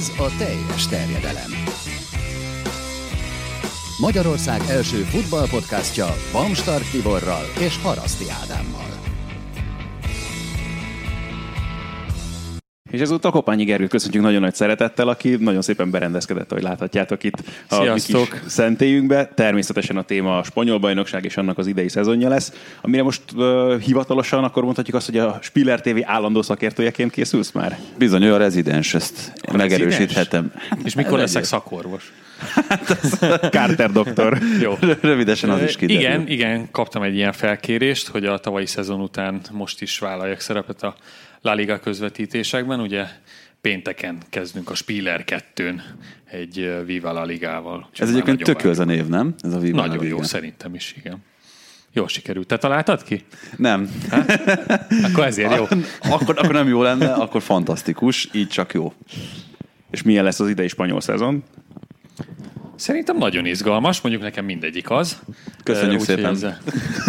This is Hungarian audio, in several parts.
Ez a teljes terjedelem. Magyarország első futballpodcastja Bamstart Tiborral és Haraszti Ádámmal. És ezúttal Kopányi Gergőt köszöntjük nagyon nagy szeretettel, aki nagyon szépen berendezkedett, ahogy láthatjátok itt a Sziasztok. kis szentélyünkbe. Természetesen a téma a spanyol bajnokság és annak az idei szezonja lesz. Amire most uh, hivatalosan akkor mondhatjuk azt, hogy a Spiller TV állandó szakértőjeként készülsz már? Bizony, ő a rezidens, ezt A megerősíthetem. És mikor leszek szakorvos? Carter doktor. Jó. Rövidesen az is kiderül. Igen, igen, kaptam egy ilyen felkérést, hogy a tavalyi szezon után most is vállaljak szerepet a La Liga közvetítésekben. Ugye pénteken kezdünk a Spiller 2-n egy Viva La Ligával. Úgyhogy Ez egyébként tök jó ez a név, nem? Ez a Viva. Nagyon Liga. jó, szerintem is, igen. Jól sikerült. Te találtad ki? Nem. Akkor ezért jó. akkor, akkor nem jó lenne, akkor fantasztikus, így csak jó. És milyen lesz az idei spanyol szezon? Szerintem nagyon izgalmas, mondjuk nekem mindegyik az. Köszönjük Ö, úgyhogy szépen. Ezzel,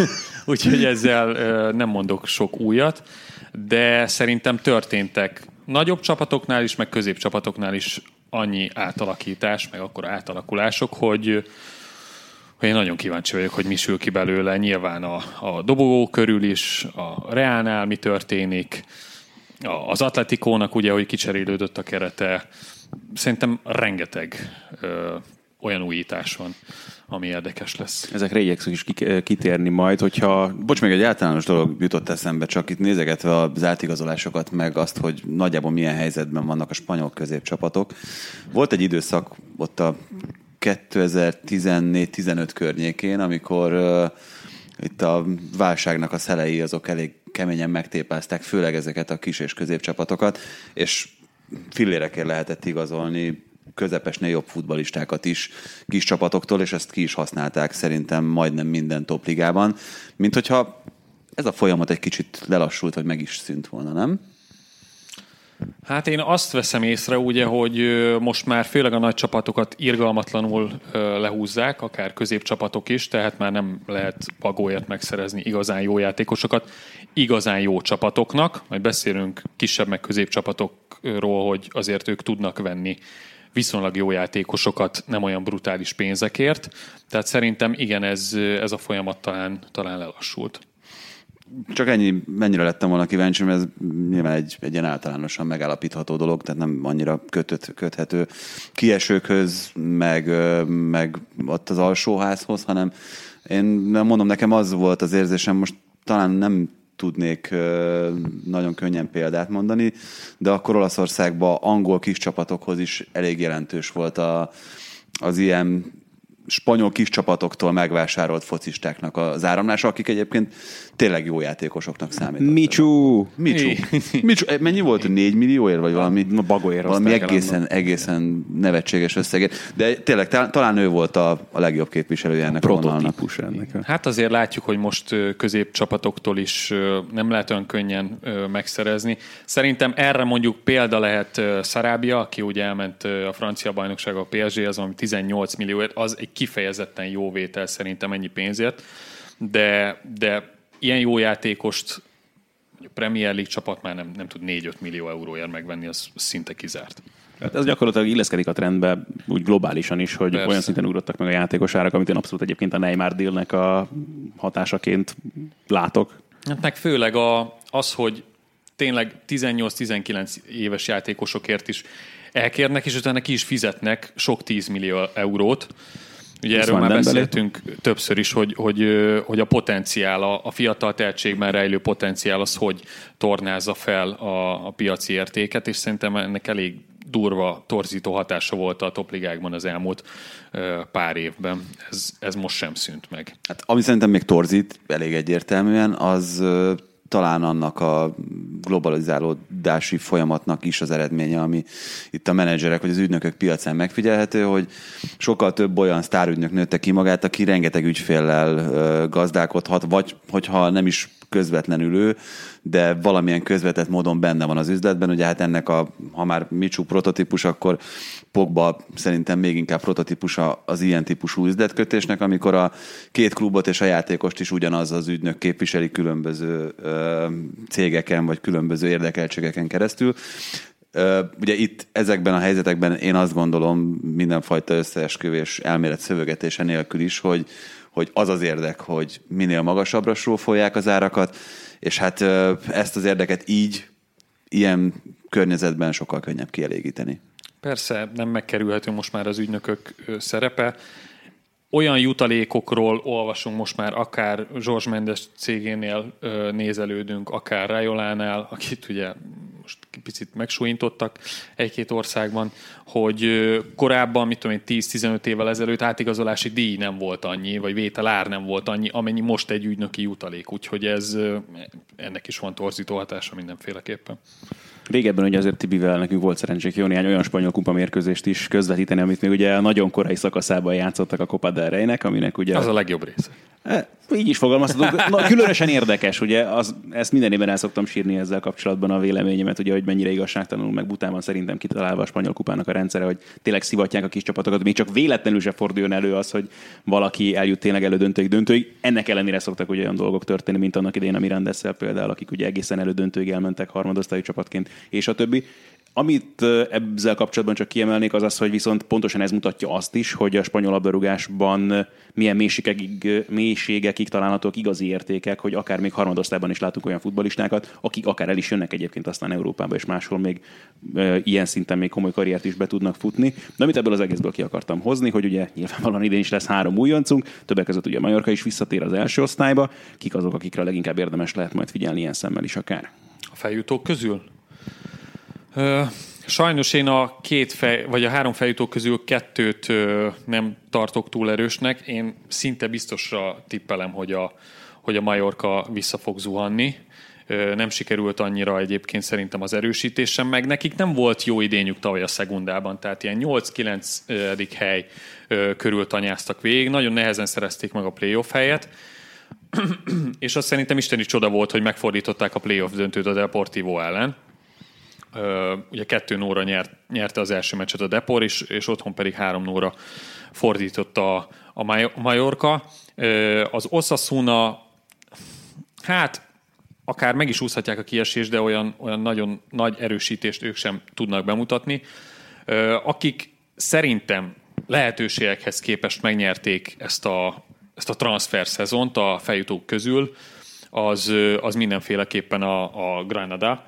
úgyhogy ezzel ö, nem mondok sok újat, de szerintem történtek nagyobb csapatoknál is, meg középcsapatoknál is annyi átalakítás, meg akkor átalakulások, hogy hogy én nagyon kíváncsi vagyok, hogy mi sül ki belőle. Nyilván a, a dobogó körül is, a Reálnál mi történik, az Atletikónak ugye, hogy kicserélődött a kerete. Szerintem rengeteg ö, olyan újítás van, ami érdekes lesz. Ezekre igyekszünk is ki- kitérni majd, hogyha Bocs, még egy általános dolog jutott eszembe, csak itt nézegetve az átigazolásokat, meg azt, hogy nagyjából milyen helyzetben vannak a spanyol középcsapatok. Volt egy időszak ott a 2014-15 környékén, amikor uh, itt a válságnak a szelei azok elég keményen megtépázták, főleg ezeket a kis és középcsapatokat, és fillérekért lehetett igazolni közepesnél jobb futbalistákat is kis csapatoktól, és ezt ki is használták szerintem majdnem minden topligában, mint hogyha ez a folyamat egy kicsit lelassult, vagy meg is szűnt volna, nem? Hát én azt veszem észre ugye, hogy most már főleg a nagy csapatokat irgalmatlanul lehúzzák, akár középcsapatok is, tehát már nem lehet pagóért megszerezni igazán jó játékosokat, igazán jó csapatoknak, majd beszélünk kisebb meg középcsapatokról, hogy azért ők tudnak venni viszonylag jó játékosokat nem olyan brutális pénzekért, tehát szerintem igen, ez, ez a folyamat talán, talán lelassult. Csak ennyi, mennyire lettem volna kíváncsi, mert ez nyilván egy, egy ilyen általánosan megállapítható dolog, tehát nem annyira kötött, köthető kiesőkhöz, meg, meg ott az alsóházhoz, hanem én nem mondom, nekem az volt az érzésem, most talán nem tudnék nagyon könnyen példát mondani, de akkor Olaszországban angol kis csapatokhoz is elég jelentős volt a, az ilyen spanyol kis csapatoktól megvásárolt focistáknak az áramlása, akik egyébként tényleg jó játékosoknak számítottak. Micsú! Micsú. Micsú. Eh, Mennyi volt? 4 millióért, vagy valami? Na, bagóért Valami egészen, egészen nevetséges összegért. De tényleg, talán ő volt a, a legjobb képviselője ennek a. Prototípus ennek. a- Hát azért látjuk, hogy most középcsapatoktól is nem lehet olyan könnyen megszerezni. Szerintem erre mondjuk példa lehet ö, Sarabia, aki ugye elment a francia bajnokság a PSG, az ami 18 millióért, az egy kifejezetten jó vétel szerintem ennyi pénzért, de, de ilyen jó játékost mondjuk Premier League csapat már nem, nem tud 4-5 millió euróért megvenni, az szinte kizárt. Hát ez gyakorlatilag illeszkedik a trendbe úgy globálisan is, hogy Persze. olyan szinten ugrottak meg a játékos árak, amit én abszolút egyébként a Neymar dealnek a hatásaként látok. Hát meg főleg a, az, hogy tényleg 18-19 éves játékosokért is elkérnek, és utána ki is fizetnek sok 10 millió eurót. Ugye Ez erről már beszéltünk többször is, hogy, hogy, hogy a potenciál, a, a fiatal tehetségben rejlő potenciál az, hogy tornázza fel a, a piaci értéket, és szerintem ennek elég durva, torzító hatása volt a topligákban az elmúlt ö, pár évben. Ez, ez most sem szűnt meg. Hát, ami szerintem még torzít elég egyértelműen, az talán annak a globalizálódási folyamatnak is az eredménye, ami itt a menedzserek vagy az ügynökök piacán megfigyelhető, hogy sokkal több olyan sztárügynök nőtte ki magát, aki rengeteg ügyféllel gazdálkodhat, vagy hogyha nem is közvetlenül ő, de valamilyen közvetett módon benne van az üzletben. Ugye hát ennek a, ha már Micsú prototípus, akkor Pogba szerintem még inkább prototípusa az ilyen típusú üzletkötésnek, amikor a két klubot és a játékost is ugyanaz az ügynök képviseli különböző ö, cégeken vagy különböző érdekeltségeken keresztül. Ugye itt ezekben a helyzetekben én azt gondolom mindenfajta összeesküvés elmélet szövegetése nélkül is, hogy, hogy az az érdek, hogy minél magasabbra srófolják az árakat, és hát ezt az érdeket így, ilyen környezetben sokkal könnyebb kielégíteni. Persze, nem megkerülhető most már az ügynökök szerepe. Olyan jutalékokról olvasunk most már, akár George Mendes cégénél nézelődünk, akár Rajolánál, akit ugye most picit megsújintottak egy-két országban, hogy korábban, mit tudom én, 10-15 évvel ezelőtt átigazolási díj nem volt annyi, vagy vételár nem volt annyi, amennyi most egy ügynöki jutalék. Úgyhogy ez ennek is van torzító hatása mindenféleképpen. Régebben ugye azért Tibivel nekünk volt szerencsénk jó néhány olyan spanyol kupa mérkőzést is közvetíteni, amit még ugye nagyon korai szakaszában játszottak a Copa del Rey-nek, aminek ugye... Az a legjobb része. E, így is fogalmazhatunk. Na, különösen érdekes, ugye, az, ezt minden évben el szoktam sírni ezzel kapcsolatban a véleményemet, ugye, hogy mennyire igazságtalanul meg butában szerintem kitalálva a spanyol kupának a rendszere, hogy tényleg szivatják a kis csapatokat, még csak véletlenül se forduljon elő az, hogy valaki eljut tényleg elődöntőig, döntőig. Ennek ellenére szoktak ugye olyan dolgok történni, mint annak idején a Mirandesszel például, akik ugye egészen elődöntőig elmentek harmadosztályú csapatként, és a többi. Amit ezzel kapcsolatban csak kiemelnék, az az, hogy viszont pontosan ez mutatja azt is, hogy a spanyol labdarúgásban milyen mélységekig, mélységekig találhatók igazi értékek, hogy akár még harmadosztályban is látunk olyan futbolistákat, akik akár el is jönnek egyébként aztán Európába, és máshol még e, ilyen szinten még komoly karriert is be tudnak futni. De amit ebből az egészből ki akartam hozni, hogy ugye nyilvánvalóan idén is lesz három újoncunk, többek között ugye Majorka is visszatér az első osztályba, kik azok, akikre leginkább érdemes lehet majd figyelni ilyen szemmel is akár. A feljutók közül? Sajnos én a két fej, vagy a három feljutó közül kettőt nem tartok túl erősnek. Én szinte biztosra tippelem, hogy a, hogy a Majorka vissza fog zuhanni. Nem sikerült annyira egyébként szerintem az erősítésem, meg nekik nem volt jó idényük tavaly a szegundában, tehát ilyen 8-9. hely körül tanyáztak végig. Nagyon nehezen szerezték meg a playoff helyet és azt szerintem isteni csoda volt, hogy megfordították a playoff döntőt a Deportivo ellen ugye 2 nóra nyert, nyerte az első meccset a Depor, és, és otthon pedig 3 nóra fordította a, a Majorka. Az Osasuna, hát akár meg is úszhatják a kiesést, de olyan, olyan nagyon nagy erősítést ők sem tudnak bemutatni. Akik szerintem lehetőségekhez képest megnyerték ezt a, ezt a transfer szezont a feljutók közül, az, az mindenféleképpen a, a Granada,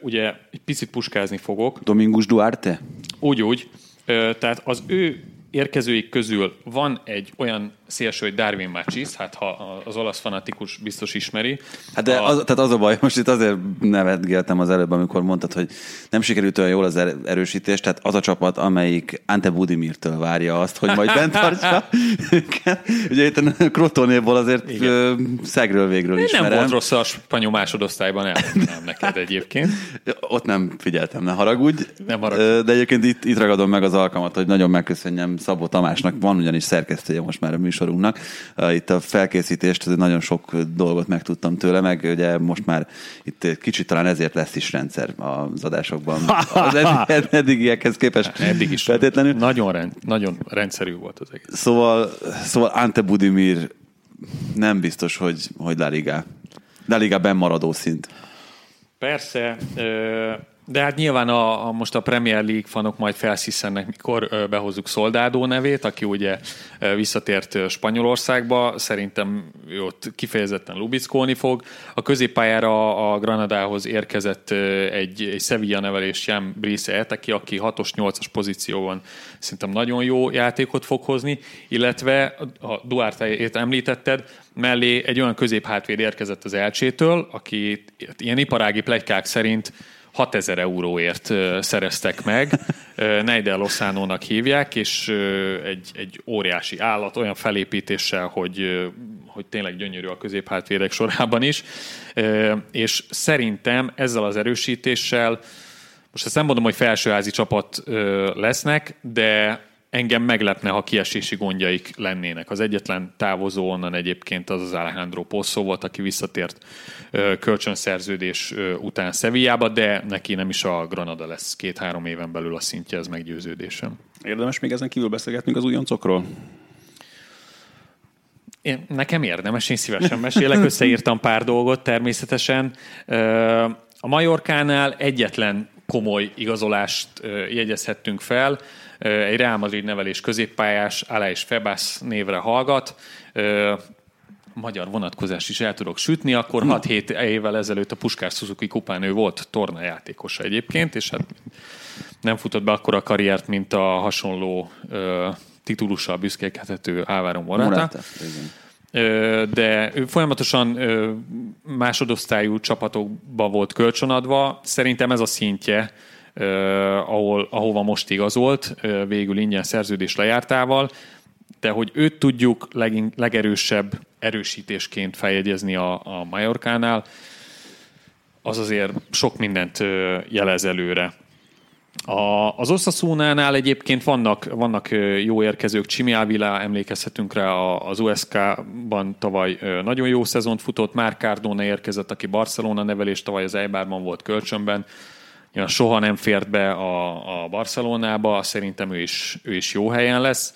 ugye egy picit puskázni fogok. Domingus Duarte? Úgy, úgy. Tehát az ő érkezőik közül van egy olyan szélső, hogy Darwin Machis, hát ha az olasz fanatikus biztos ismeri. Hát de az, tehát az a baj, most itt azért nevetgéltem az előbb, amikor mondtad, hogy nem sikerült olyan jól az er- erősítés, tehát az a csapat, amelyik Ante Budimirtől várja azt, hogy majd bent tartsa. Ugye itt a Krotonéból azért Igen. szegről végről ismerem. Nem volt rossz a spanyol másodosztályban, elmondanám neked egyébként. Ott nem figyeltem, ne haragudj. Nem haragudj. De egyébként itt, itt ragadom meg az alkalmat, hogy nagyon megköszönjem Szabó Tamásnak, van ugyanis szerkesztője most már a műsor műsorunknak. Itt a felkészítést nagyon sok dolgot megtudtam tőle, meg ugye most már itt kicsit talán ezért lesz is rendszer az adásokban. Az eddig, eddigiekhez képest. Eddig is. Feltétlenül. Nagyon, rend, nagyon rendszerű volt az egész. Szóval, szóval Ante Budimir nem biztos, hogy, hogy La Liga. La Liga benmaradó szint. Persze, de hát nyilván a, a, most a Premier League fanok majd felsziszennek, mikor ö, behozzuk Soldádó nevét, aki ugye ö, visszatért Spanyolországba, szerintem ő ott kifejezetten lubickolni fog. A középpályára a Granadához érkezett ö, egy, egy Sevilla nevelés Jan Brice aki, aki 6-os, 8-as pozícióban szerintem nagyon jó játékot fog hozni, illetve a Duarte-ét említetted, mellé egy olyan középhátvéd érkezett az Elcsétől, aki ilyen iparági plegykák szerint 6000 euróért szereztek meg, Neidel Lozánónak hívják, és egy, egy óriási állat, olyan felépítéssel, hogy, hogy tényleg gyönyörű a középhátvédek sorában is, és szerintem ezzel az erősítéssel, most ezt nem mondom, hogy felsőházi csapat lesznek, de engem meglepne, ha kiesési gondjaik lennének. Az egyetlen távozó onnan egyébként az az Alejandro Posso volt, aki visszatért kölcsönszerződés után Sevillába, de neki nem is a Granada lesz két-három éven belül a szintje, ez meggyőződésem. Érdemes még ezen kívül beszélgetnünk az újoncokról? Én, nekem érdemes, én szívesen mesélek, összeírtam pár dolgot természetesen. A Majorkánál egyetlen komoly igazolást jegyezhettünk fel. Egy Real Madrid nevelés középpályás, Alá Febász névre hallgat magyar vonatkozást is el tudok sütni, akkor 6-7 évvel ezelőtt a Puskás Suzuki kupán ő volt tornajátékosa egyébként, és hát nem futott be akkor a karriert, mint a hasonló ö, titulussal büszkélkedhető Álvaro Morata. Morata de ő folyamatosan másodosztályú csapatokba volt kölcsönadva. Szerintem ez a szintje, ahol, ahova most igazolt, végül ingyen szerződés lejártával, de hogy őt tudjuk legin, legerősebb erősítésként feljegyezni a, a Majorkánál, az azért sok mindent jelez előre. A, az Osasuna-nál egyébként vannak, vannak jó érkezők, Csimi Ávila, emlékezhetünk rá az USK-ban tavaly nagyon jó szezont futott, Már Cardona érkezett, aki Barcelona nevelés, tavaly az Eibarban volt kölcsönben, ja, soha nem fért be a, a Barcelonába, szerintem ő is, ő is jó helyen lesz,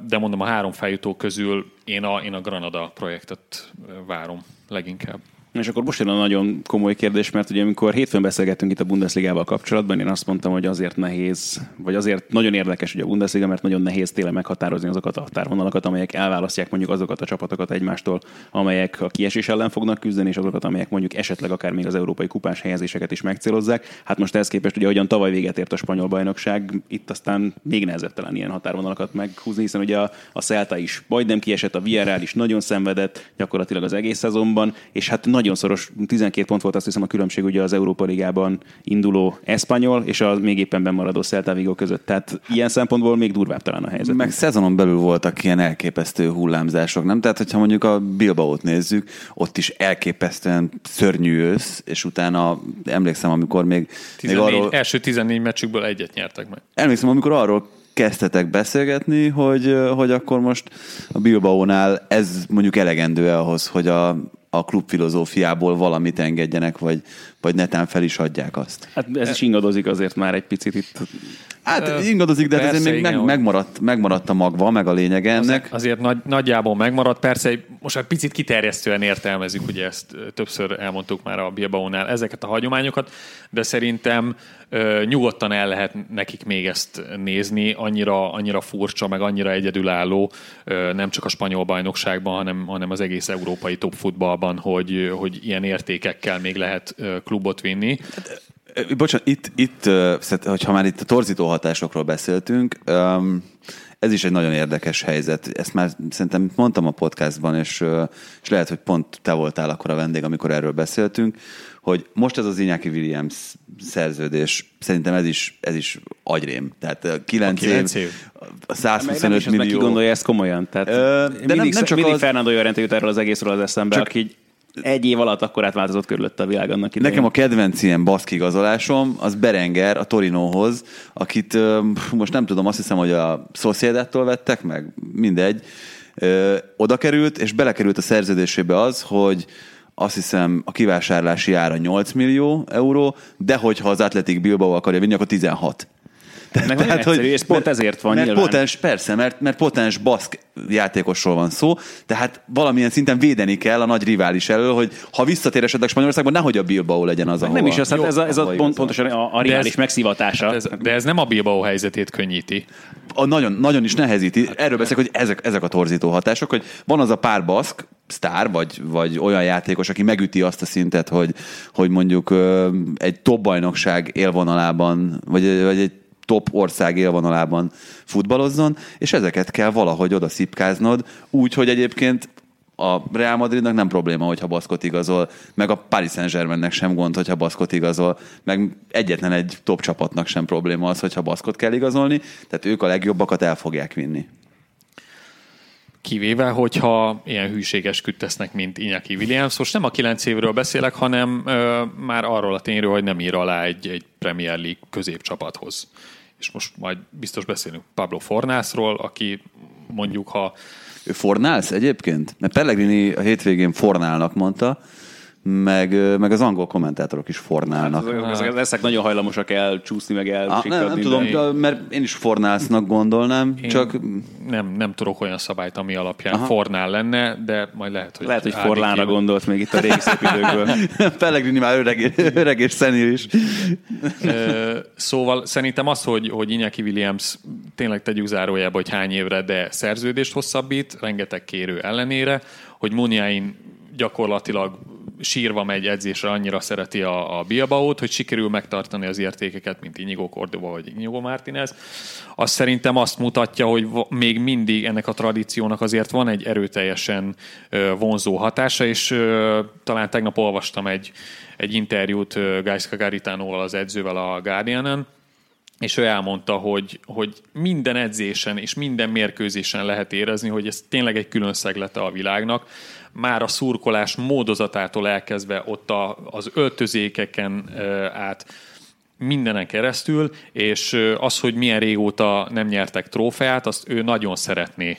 de mondom a három feljutó közül én a, én a Granada projektet várom leginkább. És akkor most jön a nagyon komoly kérdés, mert ugye amikor hétfőn beszélgettünk itt a Bundesligával kapcsolatban, én azt mondtam, hogy azért nehéz, vagy azért nagyon érdekes ugye a Bundesliga, mert nagyon nehéz tényleg meghatározni azokat a határvonalakat, amelyek elválasztják mondjuk azokat a csapatokat egymástól, amelyek a kiesés ellen fognak küzdeni, és azokat, amelyek mondjuk esetleg akár még az európai kupás helyezéseket is megcélozzák. Hát most ehhez képest ugye, ahogyan tavaly véget ért a spanyol bajnokság, itt aztán még nehezebb talán ilyen határvonalakat meghúzni, hiszen ugye a, a Celta is majdnem kiesett, a Villarreal is nagyon szenvedett gyakorlatilag az egész szezonban, és hát nagyon szoros, 12 pont volt azt hiszem a különbség ugye az Európa Ligában induló Espanyol és a még éppen bemaradó Celta Vigo között. Tehát ilyen szempontból még durvább talán a helyzet. Meg szezonon belül voltak ilyen elképesztő hullámzások, nem? Tehát, hogyha mondjuk a Bilbaót nézzük, ott is elképesztően szörnyű ősz, és utána emlékszem, amikor még... 14, még arról, első 14 meccsükből egyet nyertek meg. Emlékszem, amikor arról kezdtetek beszélgetni, hogy, hogy akkor most a Bilbaónál ez mondjuk elegendő ahhoz, hogy a, a klub filozófiából valamit engedjenek, vagy, vagy netán fel is adják azt. Hát ez is ingadozik azért már egy picit itt. Hát ingadozik, de persze, ez még meg, megmaradt, megmaradt a magva, meg a lényege ennek. Az, azért nagy, nagyjából megmaradt. Persze most egy picit kiterjesztően értelmezik, ugye ezt többször elmondtuk már a Bilbaónál ezeket a hagyományokat, de szerintem ö, nyugodtan el lehet nekik még ezt nézni, annyira, annyira furcsa, meg annyira egyedülálló, ö, nem csak a spanyol bajnokságban, hanem, hanem az egész európai top futballban, hogy, hogy ilyen értékekkel még lehet klubot vinni. Hát, bocsánat, itt, itt, hogyha már itt a torzító hatásokról beszéltünk, ez is egy nagyon érdekes helyzet. Ezt már szerintem mondtam a podcastban, és, és lehet, hogy pont te voltál akkor a vendég, amikor erről beszéltünk, hogy most ez az Iñaki Williams szerződés, szerintem ez is, ez is agyrém. Tehát 9, 9 év, év. 125 nem millió. Ki gondolja ezt komolyan. Tehát Ö, de mindig, nem, nem csak mindig az... Fernando Llorente jut erről az egészről az eszembe, csak, aki egy év alatt akkor átváltozott körülött a világ annak idején. Nekem a kedvenc ilyen baszkigazolásom az Berenger a Torinóhoz, akit most nem tudom, azt hiszem, hogy a Sociedattól vettek meg, mindegy. Oda került, és belekerült a szerződésébe az, hogy azt hiszem a kivásárlási ára 8 millió euró, de hogyha az Atletic Bilbao akarja vinni, akkor 16. Meg Tehát, egyszerű, hogy, és pont ezért van mert nyilván. Potens, persze, mert, mert potens baszk játékosról van szó, tehát valamilyen szinten védeni kell a nagy rivális elől, hogy ha visszatér esetleg Spanyolországban, nehogy a Bilbao legyen az, ahova, Nem is az, hát ez a, ez a pont, pontosan a, a rivális ez, megszivatása. Ez, de ez nem a Bilbao helyzetét könnyíti. A, nagyon, nagyon is nehezíti. Erről beszélek, hogy ezek, ezek a torzító hatások, hogy van az a pár baszk, sztár, vagy, vagy olyan játékos, aki megüti azt a szintet, hogy, hogy mondjuk egy top bajnokság élvonalában, vagy, vagy egy top ország élvonalában futballozzon, és ezeket kell valahogy oda szipkáznod, úgy, hogy egyébként a Real Madridnak nem probléma, hogyha baszkot igazol, meg a Paris Saint-Germainnek sem gond, hogyha baszkot igazol, meg egyetlen egy top csapatnak sem probléma az, hogyha baszkot kell igazolni, tehát ők a legjobbakat el fogják vinni. Kivéve, hogyha ilyen hűséges tesznek, mint Iñaki Williams. Most nem a kilenc évről beszélek, hanem ö, már arról a tényről, hogy nem ír alá egy, egy Premier League középcsapathoz és most majd biztos beszélünk Pablo Fornászról, aki mondjuk, ha... Ő Fornász egyébként? Mert Pellegrini a hétvégén Fornálnak mondta, meg, meg az angol kommentátorok is fornálnak. Hát, ezek, ezek nagyon hajlamosak el csúszni, meg el Ah, nem, nem tudom, de, mert én is fornálsznak gondolnám, Én csak nem, nem tudok olyan szabályt, ami alapján Aha. fornál lenne, de majd lehet, hogy... Lehet, hogy kívül- gondolt még itt a régi szép időkből. Pellegrini már öreg, öreg és szenil is. Szóval szerintem az, hogy, hogy Iñaki Williams tényleg tegyük zárójába, hogy hány évre, de szerződést hosszabbít, rengeteg kérő ellenére, hogy Muniain gyakorlatilag sírva megy edzésre, annyira szereti a, a Bilbaót, hogy sikerül megtartani az értékeket, mint Inigo Cordova vagy Inigo Martinez. Az szerintem azt mutatja, hogy még mindig ennek a tradíciónak azért van egy erőteljesen vonzó hatása, és talán tegnap olvastam egy, egy interjút ö, Gajska Garitánóval, az edzővel a Guardianen, és ő elmondta, hogy, hogy minden edzésen és minden mérkőzésen lehet érezni, hogy ez tényleg egy külön szeglete a világnak. Már a szurkolás módozatától elkezdve ott a, az öltözékeken át mindenen keresztül, és az, hogy milyen régóta nem nyertek trófeát, azt ő nagyon szeretné.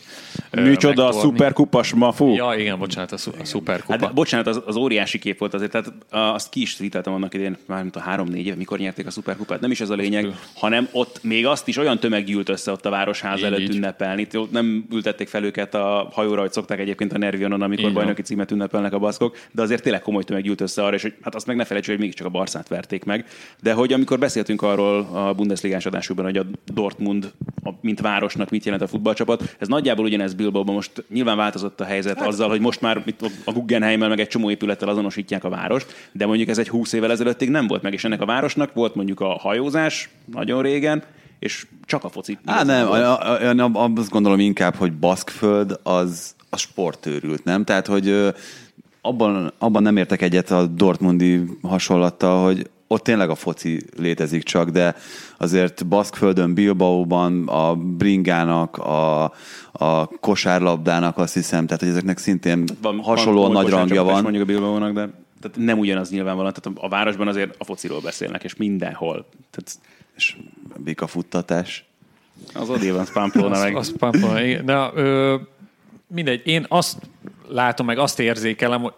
Micsoda a szuperkupas ma, fú. Ja, igen, bocsánat, a, szu- a szuperkupa. Hát, bocsánat, az, az óriási kép volt azért, tehát azt ki is tweeteltem annak idén, már mint a három-négy év, mikor nyerték a szuperkupát. Nem is ez a lényeg, hanem ott még azt is olyan tömeg gyűlt össze ott a városház Így, előtt így. ünnepelni. Ott nem ültették fel őket a hajóra, hogy szokták egyébként a Nervionon, amikor Így bajnoki címet ünnepelnek a baszkok, de azért tényleg komoly tömeg gyűlt össze arra, és hogy hát azt meg ne felejtsük, hogy mégiscsak a Barszát verték meg. De hogy amikor beszéltünk arról a Bundesligás adásukban, hogy a Dortmund, a- mint városnak mit jelent a futballcsapat, ez nagyjából ugyanez Bilbaóban most nyilván változott a helyzet hát, azzal, hogy most már itt a Guggenheimmel meg egy csomó épülettel azonosítják a várost, de mondjuk ez egy 20 évvel ezelőttig nem volt meg, és ennek a városnak volt mondjuk a hajózás nagyon régen, és csak a foci. Á, nem, a- a- ab- azt gondolom inkább, hogy Baszkföld az a sportőrült, nem? Tehát, hogy abban, abban nem értek egyet a Dortmundi hasonlattal, hogy ott tényleg a foci létezik csak, de azért Baszkföldön, Bilbaóban a bringának, a, a kosárlabdának azt hiszem, tehát hogy ezeknek szintén hasonlóan komoly nagy rangja van. Mondjuk a Bilbaónak, de tehát nem ugyanaz nyilvánvalóan. Tehát a városban azért a fociról beszélnek, és mindenhol. Tehát És bika futtatás. az odél van Pamplona meg. Az Pamplona, igen. De ö, mindegy, én azt látom, meg azt érzékelem, hogy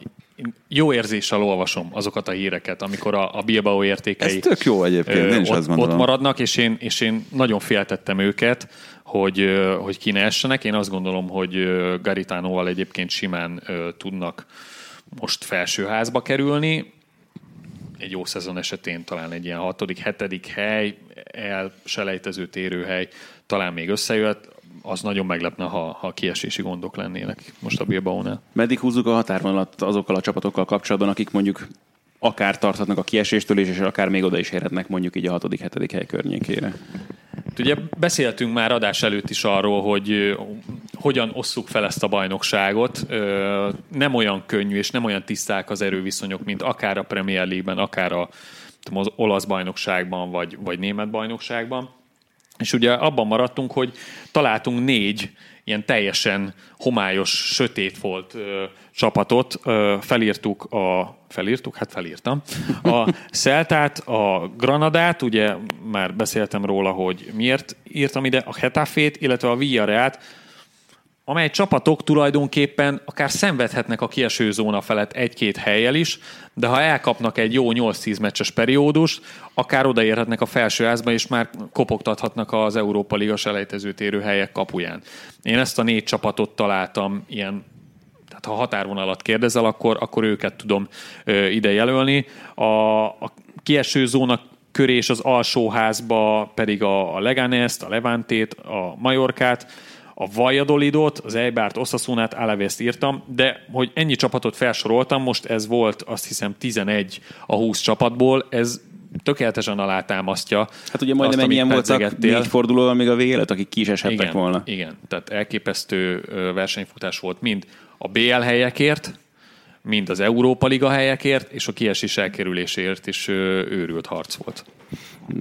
jó érzéssel olvasom azokat a híreket, amikor a, a Bilbao értékei Ez tök jó egyébként, én is ott, ott maradnak, és én, és én nagyon féltettem őket, hogy, hogy ki ne essenek. Én azt gondolom, hogy Garitánóval egyébként simán tudnak most felsőházba kerülni. Egy jó szezon esetén talán egy ilyen hatodik, hetedik hely, elselejtező térőhely talán még összejöhet. Az nagyon meglepne, ha, ha kiesési gondok lennének most a Bilbaónál. Meddig húzzuk a határvonalat azokkal a csapatokkal kapcsolatban, akik mondjuk akár tarthatnak a kieséstől is, és akár még oda is érhetnek mondjuk így a hatodik, hetedik hely környékére. Ugye beszéltünk már adás előtt is arról, hogy hogyan osszuk fel ezt a bajnokságot. Nem olyan könnyű és nem olyan tiszták az erőviszonyok, mint akár a Premier League-ben, akár a, tudom, az olasz bajnokságban, vagy, vagy német bajnokságban. És ugye abban maradtunk, hogy találtunk négy ilyen teljesen homályos, sötét volt ö, csapatot. Ö, felírtuk a... Felírtuk? Hát felírtam. A Celtát, a Granadát, ugye már beszéltem róla, hogy miért írtam ide, a Hetafét, illetve a Villarrealt, amely csapatok tulajdonképpen akár szenvedhetnek a kieső zóna felett egy-két helyel is, de ha elkapnak egy jó 8-10 meccses periódust, akár odaérhetnek a felsőházba, és már kopogtathatnak az Európa Liga selejtező térő helyek kapuján. Én ezt a négy csapatot találtam ilyen tehát ha határvonalat kérdezel, akkor, akkor őket tudom ö, ide jelölni. A, a kieső zóna köré és az alsóházba pedig a, a Leganest, a Levantét, a Majorkát, a Valladolidot, az Eibárt, Osasunát, Alavést írtam, de hogy ennyi csapatot felsoroltam, most ez volt azt hiszem 11 a 20 csapatból, ez tökéletesen alátámasztja. Hát ugye majdnem azt, ennyien voltak négy fordulóval még a vége előtt, akik ki is eshettek igen, volna. Igen, tehát elképesztő versenyfutás volt mind a BL helyekért, mind az Európa Liga helyekért, és a kiesés elkerülésért is őrült harc volt.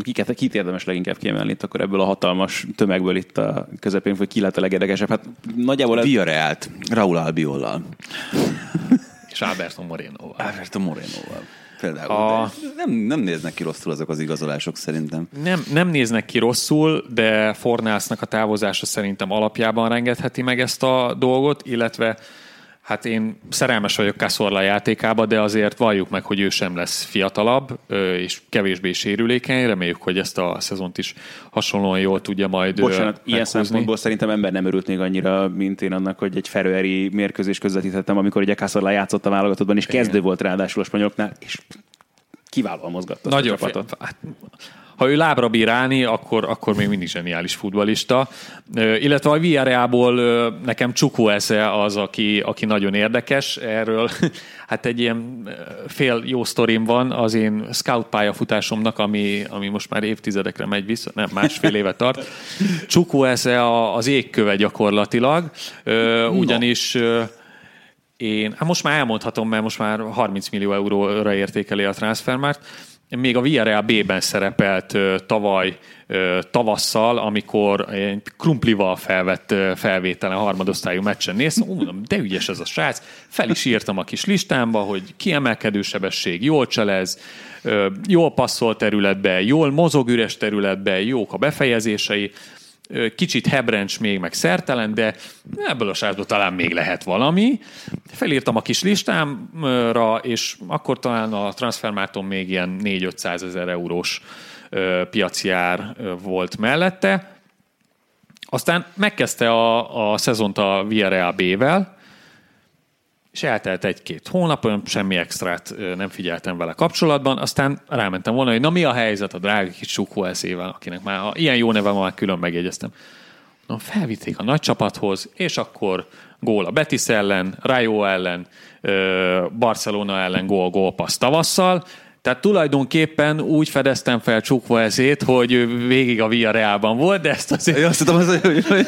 Kiket, kit érdemes leginkább kiemelni itt akkor ebből a hatalmas tömegből itt a közepén, hogy ki lehet a legérdekesebb? Hát nagyjából ez, Villarrealt, Raúl Albiollal. És Alberto Morenoval. Alberto Morenoval. Például. A- A... Nem, nem néznek ki rosszul azok az igazolások szerintem. Nem, nem néznek ki rosszul, de Fornásznak a távozása szerintem alapjában rengetheti meg ezt a dolgot, illetve Hát én szerelmes vagyok Cazorla játékába, de azért valljuk meg, hogy ő sem lesz fiatalabb, és kevésbé sérülékeny. Reméljük, hogy ezt a szezont is hasonlóan jól tudja majd Bocsánat, meghúzni. ilyen szempontból szerintem ember nem örült még annyira, mint én annak, hogy egy ferőeri mérkőzés közvetítettem, amikor ugye Cazorla játszott a válogatottban, és kezdő volt ráadásul a spanyoloknál, és kiválóan mozgatta Nagyon a csapatot. Hát, ha ő lábra bír állni, akkor, akkor még mindig zseniális futbalista. Illetve a Villarrealból nekem Csukuese az, aki, aki nagyon érdekes. Erről hát egy ilyen fél jó sztorim van az én scout pályafutásomnak, ami, ami most már évtizedekre megy vissza, nem, másfél éve tart. Csukuese a- az égköve gyakorlatilag, ugyanis én, hát most már elmondhatom, mert most már 30 millió euróra értékeli a transfermárt. Még a Villarreal B-ben szerepelt tavaly tavasszal, amikor egy krumplival felvett felvételen harmadosztályú meccsen néztem, Ú, mondom, de ügyes ez a srác. Fel is írtam a kis listámba, hogy kiemelkedő sebesség, jól cselez, jól passzol területbe, jól mozog üres területbe, jók a befejezései kicsit hebrencs még, meg szertelen, de ebből a srácból talán még lehet valami. Felírtam a kis listámra, és akkor talán a transfermáton még ilyen 4-500 ezer eurós ö, piaci ár ö, volt mellette. Aztán megkezdte a, a szezont a Villarreal B-vel, és eltelt egy-két hónap, semmi extrát nem figyeltem vele kapcsolatban, aztán rámentem volna, hogy na mi a helyzet a drága kis Sukó eszével, akinek már ha ilyen jó neve van, már külön megjegyeztem. Na, felvitték a nagy csapathoz, és akkor gól a Betis ellen, Rayo ellen, Barcelona ellen gól, gól passz tavasszal, tehát tulajdonképpen úgy fedeztem fel Csukva ezét, hogy ő végig a Villarrealban volt, de ezt azért Én azt hittem, hogy, hogy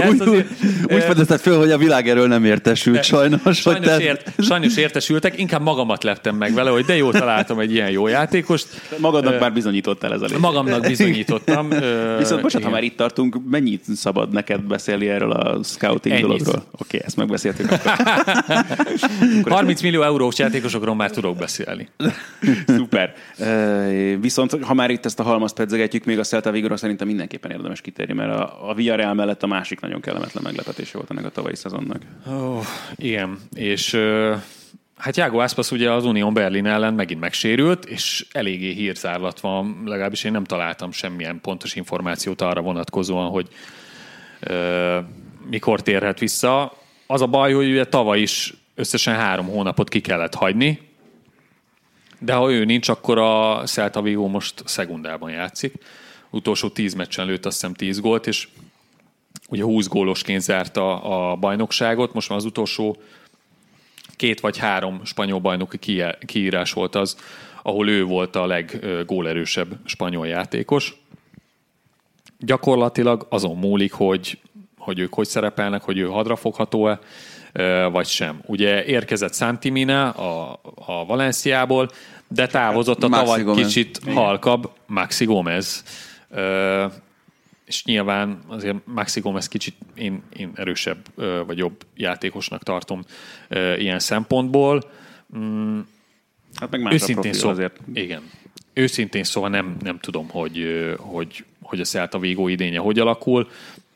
ezt úgy, azért- úgy fedezted föl, hogy a világ erről nem értesült sajnos. hogy Sajnos, te- ért, sajnos értesültek, inkább magamat leptem meg vele, hogy de jó találtam egy ilyen jó játékost. Magadnak már bizonyítottál ez a lényeg. Magamnak bizonyítottam. Viszont bocsánat, ha már itt tartunk, mennyit szabad neked beszélni erről a scouting Ennyit. dologról? Oké, ezt megbeszéltük. 30 millió eurós játékosokról már tudok beszélni. Szuper. Viszont, ha már itt ezt a halmazt pedzegetjük, még a Celta Vigora szerintem mindenképpen érdemes kitérni, mert a, a Villarreal mellett a másik nagyon kellemetlen meglepetése volt ennek a tavalyi szezonnak. Oh, igen, és hát Jágo Aspas ugye az Unión Berlin ellen megint megsérült, és eléggé hírzárlat van, legalábbis én nem találtam semmilyen pontos információt arra vonatkozóan, hogy ö, mikor térhet vissza. Az a baj, hogy ugye tavaly is összesen három hónapot ki kellett hagyni, de ha ő nincs, akkor a Celta Vigo most szegundában játszik. Utolsó tíz meccsen lőtt azt hiszem 10 gólt, és ugye 20 gólosként zárta a bajnokságot, most már az utolsó két vagy három spanyol bajnoki ki- kiírás volt az, ahol ő volt a leggólerősebb spanyol játékos. Gyakorlatilag azon múlik, hogy, hogy ők hogy szerepelnek, hogy ő hadrafogható-e, vagy sem. Ugye érkezett Santimina a, a Valenciából, de távozott a Maxi tavaly Gomez. kicsit halkabb Maxi Gomez. Ö, és nyilván azért Maxi Gomez kicsit én, én erősebb ö, vagy jobb játékosnak tartom ö, ilyen szempontból. Hát meg más a Őszintén profil szóval, azért. igen. Őszintén szóval nem, nem tudom, hogy, hogy, hogy a Celta Vigo idénye hogy alakul.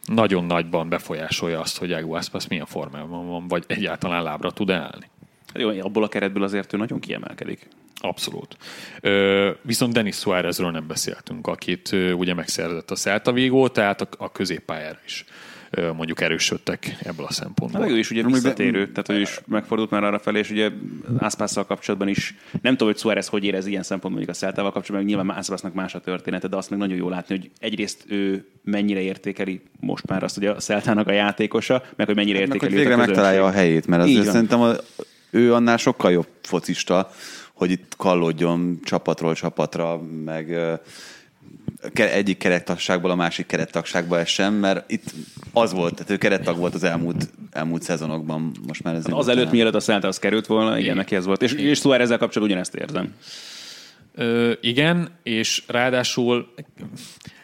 Nagyon nagyban befolyásolja azt, hogy Iago Aspas milyen formában van, vagy egyáltalán lábra tud állni. Hát jó, abból a keretből azért ő nagyon kiemelkedik. Abszolút. Ö, viszont Denis Suárezről nem beszéltünk, akit ö, ugye megszerzett a Celta Vigo, tehát a, a középpályára is mondjuk erősödtek ebből a szempontból. Hát meg ő is ugye visszatérő, tehát ő is megfordult már arra felé, és ugye Ászpásszal kapcsolatban is, nem tudom, hogy Suárez hogy érez ilyen szempontból mondjuk a Celtával kapcsolatban, meg nyilván Ászpásznak más a története, de azt meg nagyon jó látni, hogy egyrészt ő mennyire értékeli most már azt, hogy a Celtának a játékosa, meg hogy mennyire Meg értékeli hogy őt végre a megtalálja a helyét, mert van. szerintem a, ő annál sokkal jobb focista, hogy itt kallódjon csapatról csapatra, meg egyik kerettagságból a másik kerettagságba essen, mert itt az volt, tehát ő kerettag volt az elmúlt, elmúlt szezonokban, most már ez Az előtt, mielőtt a Celtához került volna, igen, neki ez volt. És, és Suárezzel kapcsolatban ugyanezt érzem. Ö, igen, és ráadásul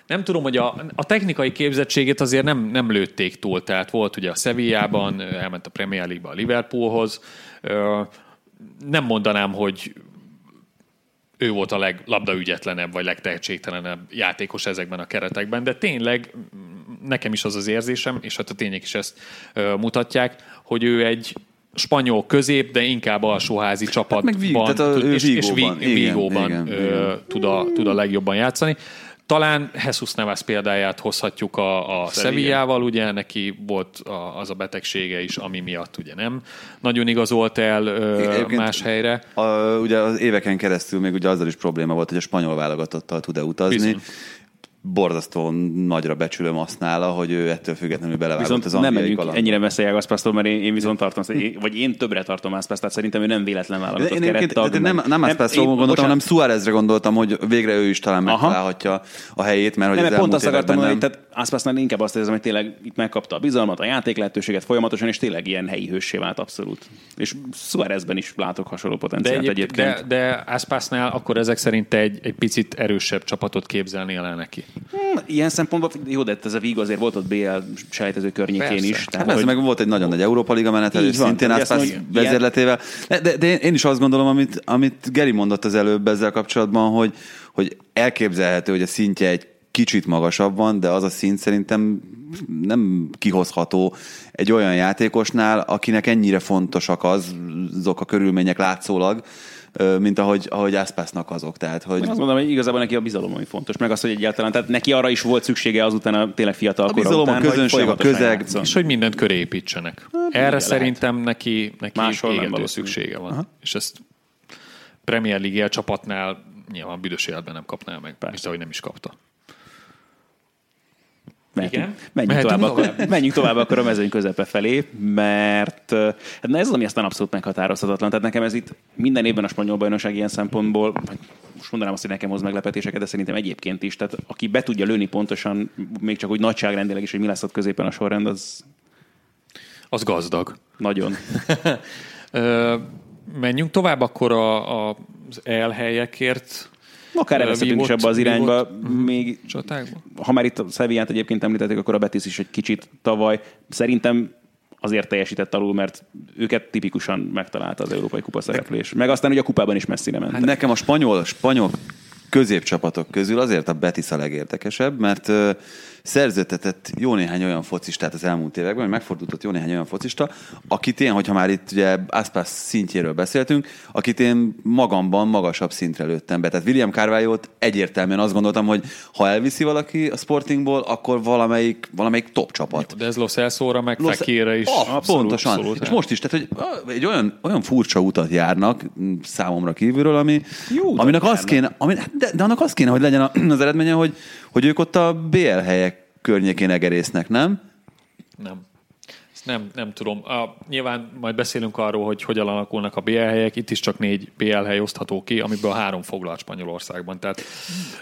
nem tudom, hogy a, a technikai képzettségét azért nem, nem lőtték túl, tehát volt ugye a Sevillában, elment a Premier League-ba a Liverpoolhoz. Ö, Nem mondanám, hogy ő volt a leglabdaügyetlenebb, vagy legtehetségtelenebb játékos ezekben a keretekben, de tényleg mm, nekem is az az érzésem, és hát a tények is ezt ö, mutatják, hogy ő egy spanyol közép, de inkább alsóházi csapatban. meg Vigo, tehát a- és, és Vigóban, Vi- igen, Vigóban igen, ö, igen. tud, a, tud a legjobban játszani. Talán Jesus Navas példáját hozhatjuk a, a Sevillával, ugye neki volt a, az a betegsége is, ami miatt ugye nem nagyon igazolt el ö, más helyre. A, ugye az éveken keresztül még ugye azzal is probléma volt, hogy a spanyol válogatottal tud-e utazni. Bizony. Borzasztó nagyra becsülöm azt nála, hogy ő ettől függetlenül belevágott Viszont az nem megyünk kalandba. ennyire messze Jágaszpasztól, mert én, én viszont tartom, én- vagy én többre tartom Ászpászt, tehát szerintem ő nem véletlen De válogatott én kerettag. de nem, nem, nem Ászpászról én- gondoltam, hanem bocsánat, Suárezre gondoltam, hogy végre ő is talán Aha. megtalálhatja a helyét, mert hogy Nem, az pont azt akartam mondani, nem. hogy tehát Ászpásznál inkább azt érzem, hogy tényleg itt megkapta a bizalmat, a játék lehetőséget folyamatosan, és tényleg ilyen helyi hőssé vált abszolút. És Suárezben is látok hasonló De, potenciált egyéb, egyébként. de, de Aspasnál akkor ezek szerint egy, egy picit erősebb csapatot képzelnél el neki. Hm, Ilyen szempontból, jó, de ez a Vigo azért volt ott BL sejtező környékén Persze. is. Hát Tehát, persze, hogy- meg volt egy nagyon nagy Európa Liga van, szintén Ászpász ilyen- vezérletével. De, de, én is azt gondolom, amit, amit Geri mondott az előbb ezzel kapcsolatban, hogy, hogy elképzelhető, hogy a szintje egy kicsit magasabb van, de az a szint szerintem nem kihozható egy olyan játékosnál, akinek ennyire fontosak az, azok a körülmények látszólag, mint ahogy, ahogy Ászpásznak azok. Tehát, hogy Én azt mondom, hogy igazából neki a bizalom, ami fontos, meg az, hogy egyáltalán, tehát neki arra is volt szüksége azután a tényleg fiatal A bizalom, a után, hogy közönség, a közeg. játszon. És hogy mindent köré építsenek. Erre lehet. szerintem neki, neki Máshol nem valószínű. szüksége van. Aha. És ezt Premier League csapatnál nyilván büdös életben nem kapná meg, mint ahogy nem is kapta. Mehetünk, Igen? menjünk, Mehetünk tovább, tovább? Akkor, menjünk tovább akkor a mezőny közepe felé, mert hát na ez az, ami aztán abszolút meghatározhatatlan. Tehát nekem ez itt minden évben a spanyol bajnokság ilyen szempontból, most mondanám azt, hogy nekem hoz meglepetéseket, de szerintem egyébként is. Tehát aki be tudja lőni pontosan, még csak úgy nagyságrendileg is, hogy mi lesz ott középen a sorrend, az Az gazdag. nagyon. Menjünk tovább akkor a, a, az elhelyekért. Akár elveszhetünk is abba az irányba. vívott, Még csatákba? ha már itt a Sevillát egyébként említették, akkor a Betis is egy kicsit tavaly. Szerintem azért teljesített alul, mert őket tipikusan megtalálta az Európai Kupa szereplés. Meg aztán ugye a kupában is messzire mentek. Hát nekem a spanyol, spanyol középcsapatok közül azért a Betis a legérdekesebb, mert szerződtetett jó néhány olyan focistát az elmúlt években, hogy megfordultott jó néhány olyan focista, akit én, hogyha már itt ugye Aspas szintjéről beszéltünk, akit én magamban magasabb szintre lőttem be. Tehát William carvalho egyértelműen azt gondoltam, hogy ha elviszi valaki a Sportingból, akkor valamelyik, valamelyik top csapat. De ez Los Elszóra, meg Los- Fekirre is. Ah, pontosan. abszolút. és most is, tehát hogy egy olyan, olyan furcsa utat járnak számomra kívülről, ami, Jó aminek az kéne, ami, de, de, annak az kéne, hogy legyen a- az eredménye, hogy, hogy ők ott a BL helyek környékén egerésznek, nem? Nem. Ezt nem, nem tudom. A, nyilván majd beszélünk arról, hogy hogyan alakulnak a BL helyek. Itt is csak négy BL hely osztható ki, amiből három foglalt Spanyolországban. Tehát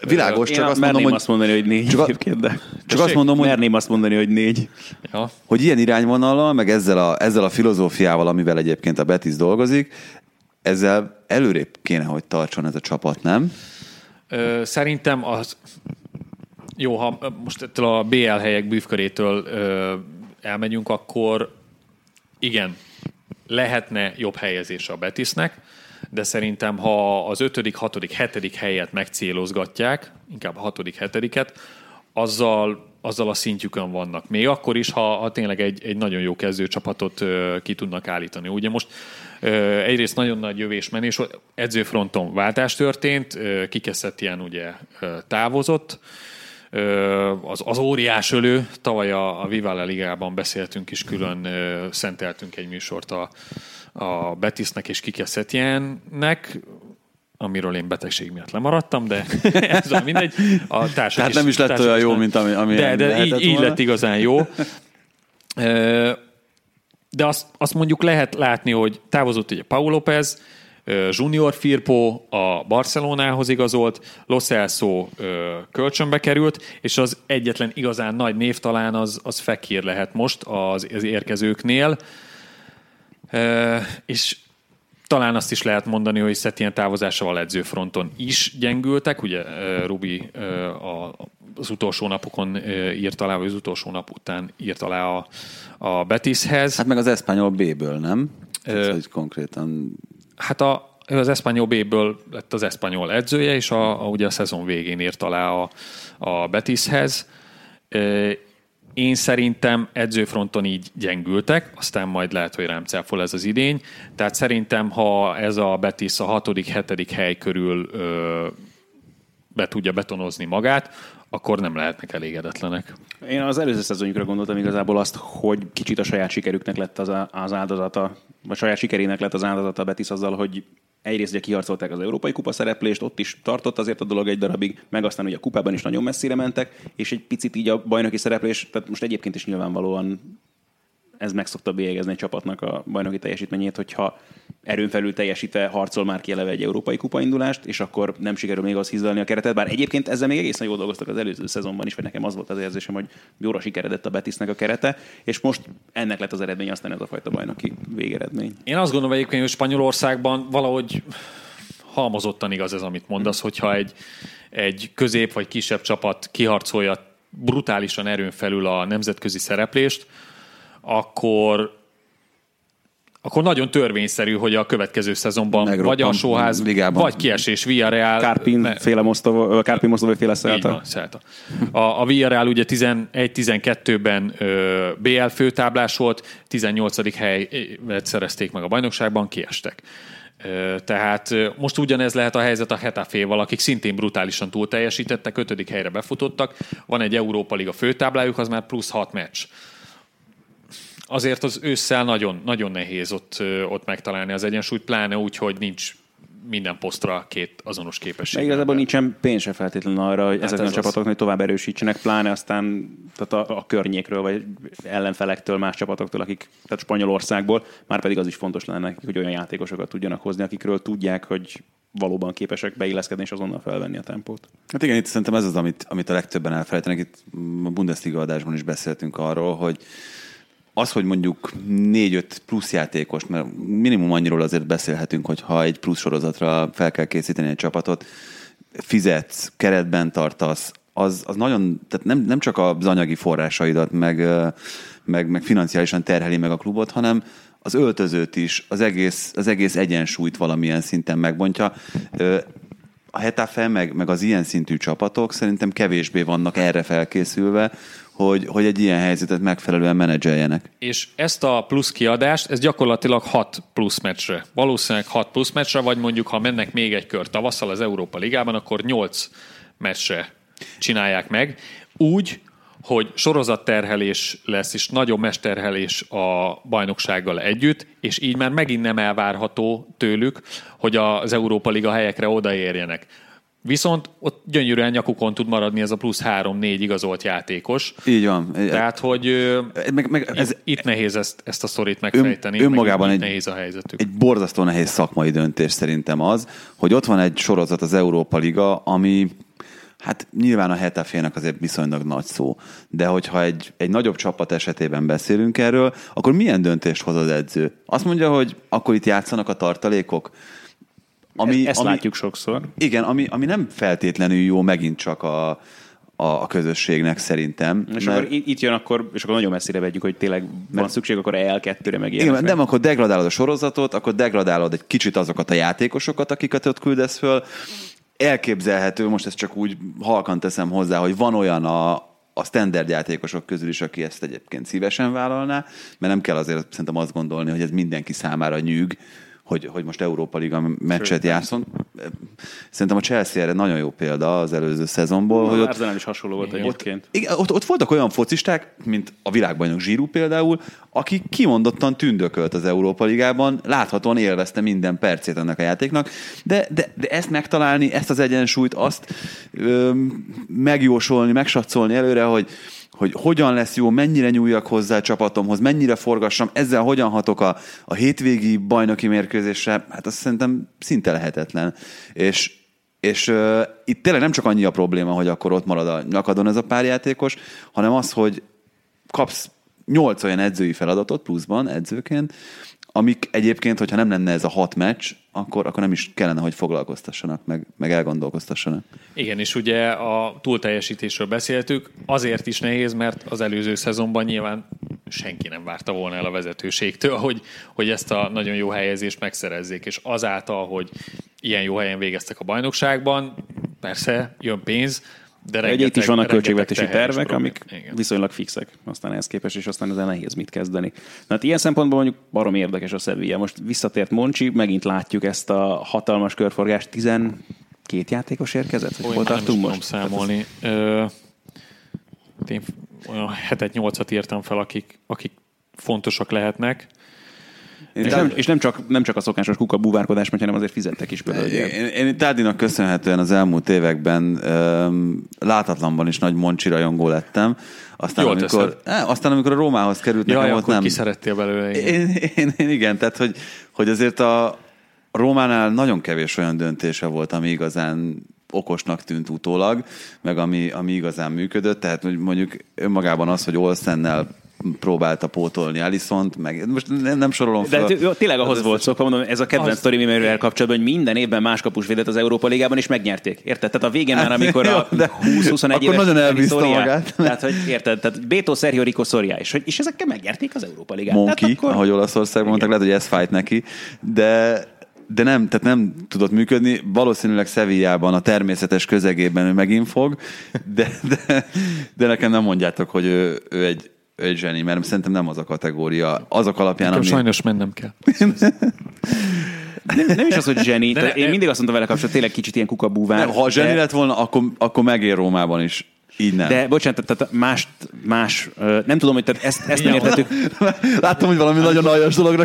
Világos, csak azt mondom, hogy, azt mondani, hogy négy Csak egyébként, de... csak azt mondom, hogy, Merném azt mondani, hogy négy. ja, hogy ilyen irányvonallal, meg ezzel a, ezzel a filozófiával, amivel egyébként a Betis dolgozik, ezzel előrébb kéne, hogy tartson ez a csapat, nem? Szerintem az... Jó, ha most ettől a BL helyek bűvkörétől elmegyünk, akkor igen, lehetne jobb helyezése a Betisnek, de szerintem, ha az ötödik, hatodik, hetedik helyet megcélozgatják, inkább a hatodik, hetediket, azzal, azzal a szintjükön vannak. Még akkor is, ha, ha tényleg egy, egy nagyon jó kezdőcsapatot ö, ki tudnak állítani. Ugye most ö, egyrészt nagyon nagy jövésmenés, edzőfronton váltás történt, ö, kikeszett ilyen ugye ö, távozott, Ö, az, az óriás ölő, tavaly a, a Vivala Ligában beszéltünk is külön, ö, szenteltünk egy műsort a, a Betisnek és Kike Setjennek, amiről én betegség miatt lemaradtam, de ez a mindegy. A Tehát nem is lett olyan jó, mint ami- ami De, de így, így volna. lett igazán jó. De azt, azt mondjuk lehet látni, hogy távozott ugye Paul López, ö, Junior Firpo a Barcelonához igazolt, Lo Celso kölcsönbe került, és az egyetlen igazán nagy név talán az, az Fekir lehet most az, az érkezőknél. És talán azt is lehet mondani, hogy Setien távozásával edzőfronton is gyengültek. Ugye ö, Rubi a, az utolsó napokon ö, írt alá, vagy az utolsó nap után írt alá a, a Betishez. Hát meg az Espanyol B-ből, nem? Tehát, hogy konkrétan Hát a, ő az Espanyol B-ből lett az Espanyol edzője, és a, a, ugye a szezon végén írt alá a, a Betishez. Én szerintem edzőfronton így gyengültek, aztán majd lehet, hogy rám cáfol ez az idény. Tehát szerintem, ha ez a Betis a hatodik, hetedik hely körül ö, be tudja betonozni magát, akkor nem lehetnek elégedetlenek. Én az előző szezonjukra gondoltam igazából azt, hogy kicsit a saját sikerüknek lett az, az áldozata, vagy saját sikerének lett az áldozata Betis azzal, hogy egyrészt ugye kiharcolták az Európai Kupa szereplést, ott is tartott azért a dolog egy darabig, meg aztán ugye a kupában is nagyon messzire mentek, és egy picit így a bajnoki szereplés, tehát most egyébként is nyilvánvalóan ez meg szokta bélyegezni egy csapatnak a bajnoki teljesítményét, hogyha erőn felül teljesítve harcol már ki eleve egy európai kupaindulást, és akkor nem sikerül még az hizlalni a keretet, bár egyébként ezzel még egészen jól dolgoztak az előző szezonban is, vagy nekem az volt az érzésem, hogy jóra sikeredett a Betisnek a kerete, és most ennek lett az eredmény, aztán ez a fajta bajnoki végeredmény. Én azt gondolom egyébként, hogy Spanyolországban valahogy halmozottan igaz ez, amit mondasz, hogyha egy, egy közép vagy kisebb csapat kiharcolja brutálisan erőn felül a nemzetközi szereplést, akkor akkor nagyon törvényszerű, hogy a következő szezonban Megroppan vagy alsóház, ligában. vagy kiesés Villarreal. Kárpin ne- féle Mosztova, Kárpin Mosztova féle Celta. A, a Villarreal ugye 11-12-ben ö, BL főtáblás volt, 18. helyet szerezték meg a bajnokságban, kiestek. Tehát most ugyanez lehet a helyzet a Hetaféval, akik szintén brutálisan túl teljesítettek, ötödik helyre befutottak. Van egy Európa Liga főtáblájuk, az már plusz hat meccs. Azért az ősszel nagyon, nagyon nehéz ott, ott megtalálni az egyensúlyt, pláne úgy, hogy nincs minden posztra két azonos képesség. Igazából nincsen pénz se feltétlenül arra, hogy ezeknek ez a csapatoknak tovább erősítsenek, pláne aztán tehát a, a környékről, vagy ellenfelektől, más csapatoktól, akik, tehát Spanyolországból, már pedig az is fontos lenne nekik, hogy olyan játékosokat tudjanak hozni, akikről tudják, hogy valóban képesek beilleszkedni és azonnal felvenni a tempót. Hát igen, itt szerintem ez az, amit, amit a legtöbben elfelejtenek. Itt a Bundesliga adásban is beszéltünk arról, hogy az, hogy mondjuk 4-5 plusz játékos, mert minimum annyiról azért beszélhetünk, hogy ha egy plusz sorozatra fel kell készíteni egy csapatot, fizetsz, keretben tartasz, az, az nagyon, tehát nem, nem csak az anyagi forrásaidat, meg, meg, meg financiálisan terheli meg a klubot, hanem az öltözőt is, az egész, az egész egyensúlyt valamilyen szinten megbontja. A Hetafe, meg, meg az ilyen szintű csapatok szerintem kevésbé vannak erre felkészülve, hogy, hogy egy ilyen helyzetet megfelelően menedzseljenek. És ezt a plusz kiadást, ez gyakorlatilag 6 plusz meccsre. Valószínűleg 6 plusz meccsre, vagy mondjuk, ha mennek még egy kör tavasszal az Európa Ligában, akkor 8 meccsre csinálják meg. Úgy, hogy sorozatterhelés lesz, és nagyobb mesterhelés a bajnoksággal együtt, és így már megint nem elvárható tőlük, hogy az Európa Liga helyekre odaérjenek. Viszont ott gyönyörűen nyakukon tud maradni ez a plusz három-négy igazolt játékos. Így van. Tehát, hogy meg, meg ez itt nehéz ezt, ezt a sztorit megfejteni. Ön- önmagában meg egy- nehéz a helyzetük. egy borzasztó nehéz szakmai döntés szerintem az, hogy ott van egy sorozat az Európa Liga, ami hát nyilván a Hetafének azért viszonylag nagy szó, de hogyha egy, egy nagyobb csapat esetében beszélünk erről, akkor milyen döntést hoz az edző? Azt mondja, hogy akkor itt játszanak a tartalékok? Ami, ezt ami, látjuk sokszor. Igen, ami, ami nem feltétlenül jó megint csak a, a, a közösségnek szerintem. És mert- akkor itt jön akkor, és akkor nagyon messzire vegyük, hogy tényleg van szükség, akkor EL2-re meg Igen, ilyenekre. nem akkor degradálod a sorozatot, akkor degradálod egy kicsit azokat a játékosokat, akiket ott küldesz föl. Elképzelhető, most ezt csak úgy halkan teszem hozzá, hogy van olyan a, a standard játékosok közül is, aki ezt egyébként szívesen vállalná, mert nem kell azért szerintem azt gondolni, hogy ez mindenki számára nyűg, hogy, hogy most Európa Liga meccset játszon. Szerintem a Chelsea erre nagyon jó példa az előző szezonból, hogy Az ott, is hasonló volt egyébként. igen, ott, ott voltak olyan focisták, mint a világbajnok Zsírú például, aki kimondottan tündökölt az Európa Ligában, láthatóan élvezte minden percét ennek a játéknak, de, de, de ezt megtalálni, ezt az egyensúlyt, azt ö, megjósolni, megsatszolni előre, hogy hogy hogyan lesz jó, mennyire nyúljak hozzá a csapatomhoz, mennyire forgassam, ezzel hogyan hatok a, a hétvégi bajnoki mérkőzésre, hát azt szerintem szinte lehetetlen. És, és uh, itt tényleg nem csak annyi a probléma, hogy akkor ott marad a nyakadon ez a pár játékos, hanem az, hogy kapsz nyolc olyan edzői feladatot pluszban edzőként, amik egyébként, hogyha nem lenne ez a hat meccs, akkor, akkor nem is kellene, hogy foglalkoztassanak, meg, meg elgondolkoztassanak. Igen, és ugye a túlteljesítésről beszéltük, azért is nehéz, mert az előző szezonban nyilván senki nem várta volna el a vezetőségtől, hogy, hogy ezt a nagyon jó helyezést megszerezzék, és azáltal, hogy ilyen jó helyen végeztek a bajnokságban, persze jön pénz, De rengeteg- itt is vannak költségvetési tervek, amik Igen. viszonylag fixek, aztán ehhez képest, és aztán ezzel nehéz mit kezdeni. Na hát ilyen szempontból mondjuk barom érdekes a Sevilla. Most visszatért Moncsi, megint látjuk ezt a hatalmas körforgást. 12 játékos érkezett? Hogy Olyan hol tartunk tudom most? számolni. Ö, én olyan hetet, nyolcat írtam fel, akik, akik fontosak lehetnek. És nem, és nem, csak, nem csak a szokásos kuka búvárkodás, mert hanem azért fizettek is például. Én, én Tárdinak köszönhetően az elmúlt években öm, látatlanban is nagy Moncsi rajongó lettem. Aztán, Jól amikor, eh, aztán amikor a Rómához került, nekem Jaj, ott akkor nem. kiszerettél belőle. igen. Én, én, én, igen, tehát hogy, hogy azért a Rómánál nagyon kevés olyan döntése volt, ami igazán okosnak tűnt utólag, meg ami, ami igazán működött, tehát hogy mondjuk önmagában az, hogy Olszennel próbálta pótolni Alisont, meg most nem, sorolom De fel. hát, jó, tényleg ahhoz az volt szokva, mondom, ez a kedvenc Az- sztori mivel kapcsolatban, hogy minden évben más kapus védett az Európa Ligában, és megnyerték. Érted? Tehát a végén már, amikor a Jó, de 20-21 akkor éves nagyon elbízta magát. Tehát, hogy érted? Tehát Beto, Sergio, Rico, Soria, és, hogy- és ezekkel megnyerték az Európa Ligát. Monkey, Tehát akkor... ahogy Olaszországban mondták, lehet, hogy ez fájt neki, de de nem, tehát nem tudott működni. Valószínűleg Sevillában, a természetes közegében ő megint fog, de, de, de nekem nem mondjátok, hogy ő, ő egy, egy zseni, mert szerintem nem az a kategória. Azok alapján, Nekem ami... sajnos mennem kell. Nem, nem is az, hogy zseni. De én mindig azt mondtam vele kapcsolatban, tényleg kicsit ilyen kukabúvár. Nem, ha zseni de- lett volna, akkor, akkor megér Rómában is. Így nem. De bocsánat, tehát más, más, nem tudom, hogy tehát ezt, ezt nem értettük. Láttam, hogy valami nagyon aljas dologra.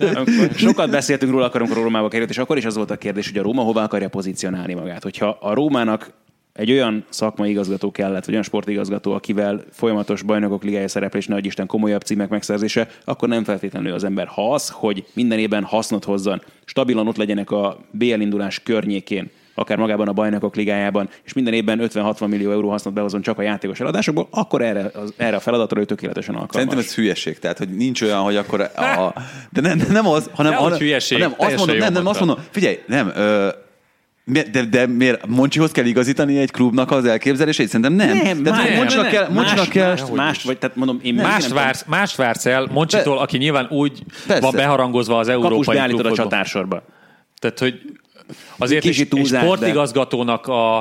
Amikor sokat beszéltünk róla, akkor, amikor a Rómába került, és akkor is az volt a kérdés, hogy a Róma hova akarja pozícionálni magát. Hogyha a Rómának egy olyan szakmai igazgató kellett, vagy olyan sportigazgató, akivel folyamatos bajnokok ligája szereplés, nagy Isten komolyabb címek megszerzése, akkor nem feltétlenül az ember. Ha az, hogy minden évben hasznot hozzon, stabilan ott legyenek a BL indulás környékén, akár magában a bajnokok ligájában, és minden évben 50-60 millió euró hasznot behozon csak a játékos eladásokból, akkor erre, az, erre a feladatra ő tökéletesen alkalmas. Szerintem ez hülyeség, tehát hogy nincs olyan, hogy akkor a, de nem, nem az, hanem, Dehogy hanem, hülyeség, hanem azt mondom, nem, nem, azt mondom, figyelj, nem, ö, mi- de, de miért Moncsihoz kell igazítani egy klubnak az elképzelését? Szerintem nem. Nem, Tehát nem, Moncsinak nem, kell, nem. Más, kell, Mást, mást, vagy tehát mondom, én Mást nem vársz, mást vársz el Moncsitól, aki nyilván úgy Persze. van beharangozva az európai beállítod a klubfotball. csatársorba. Tehát, hogy azért is, egy túlzás, sportigazgatónak a,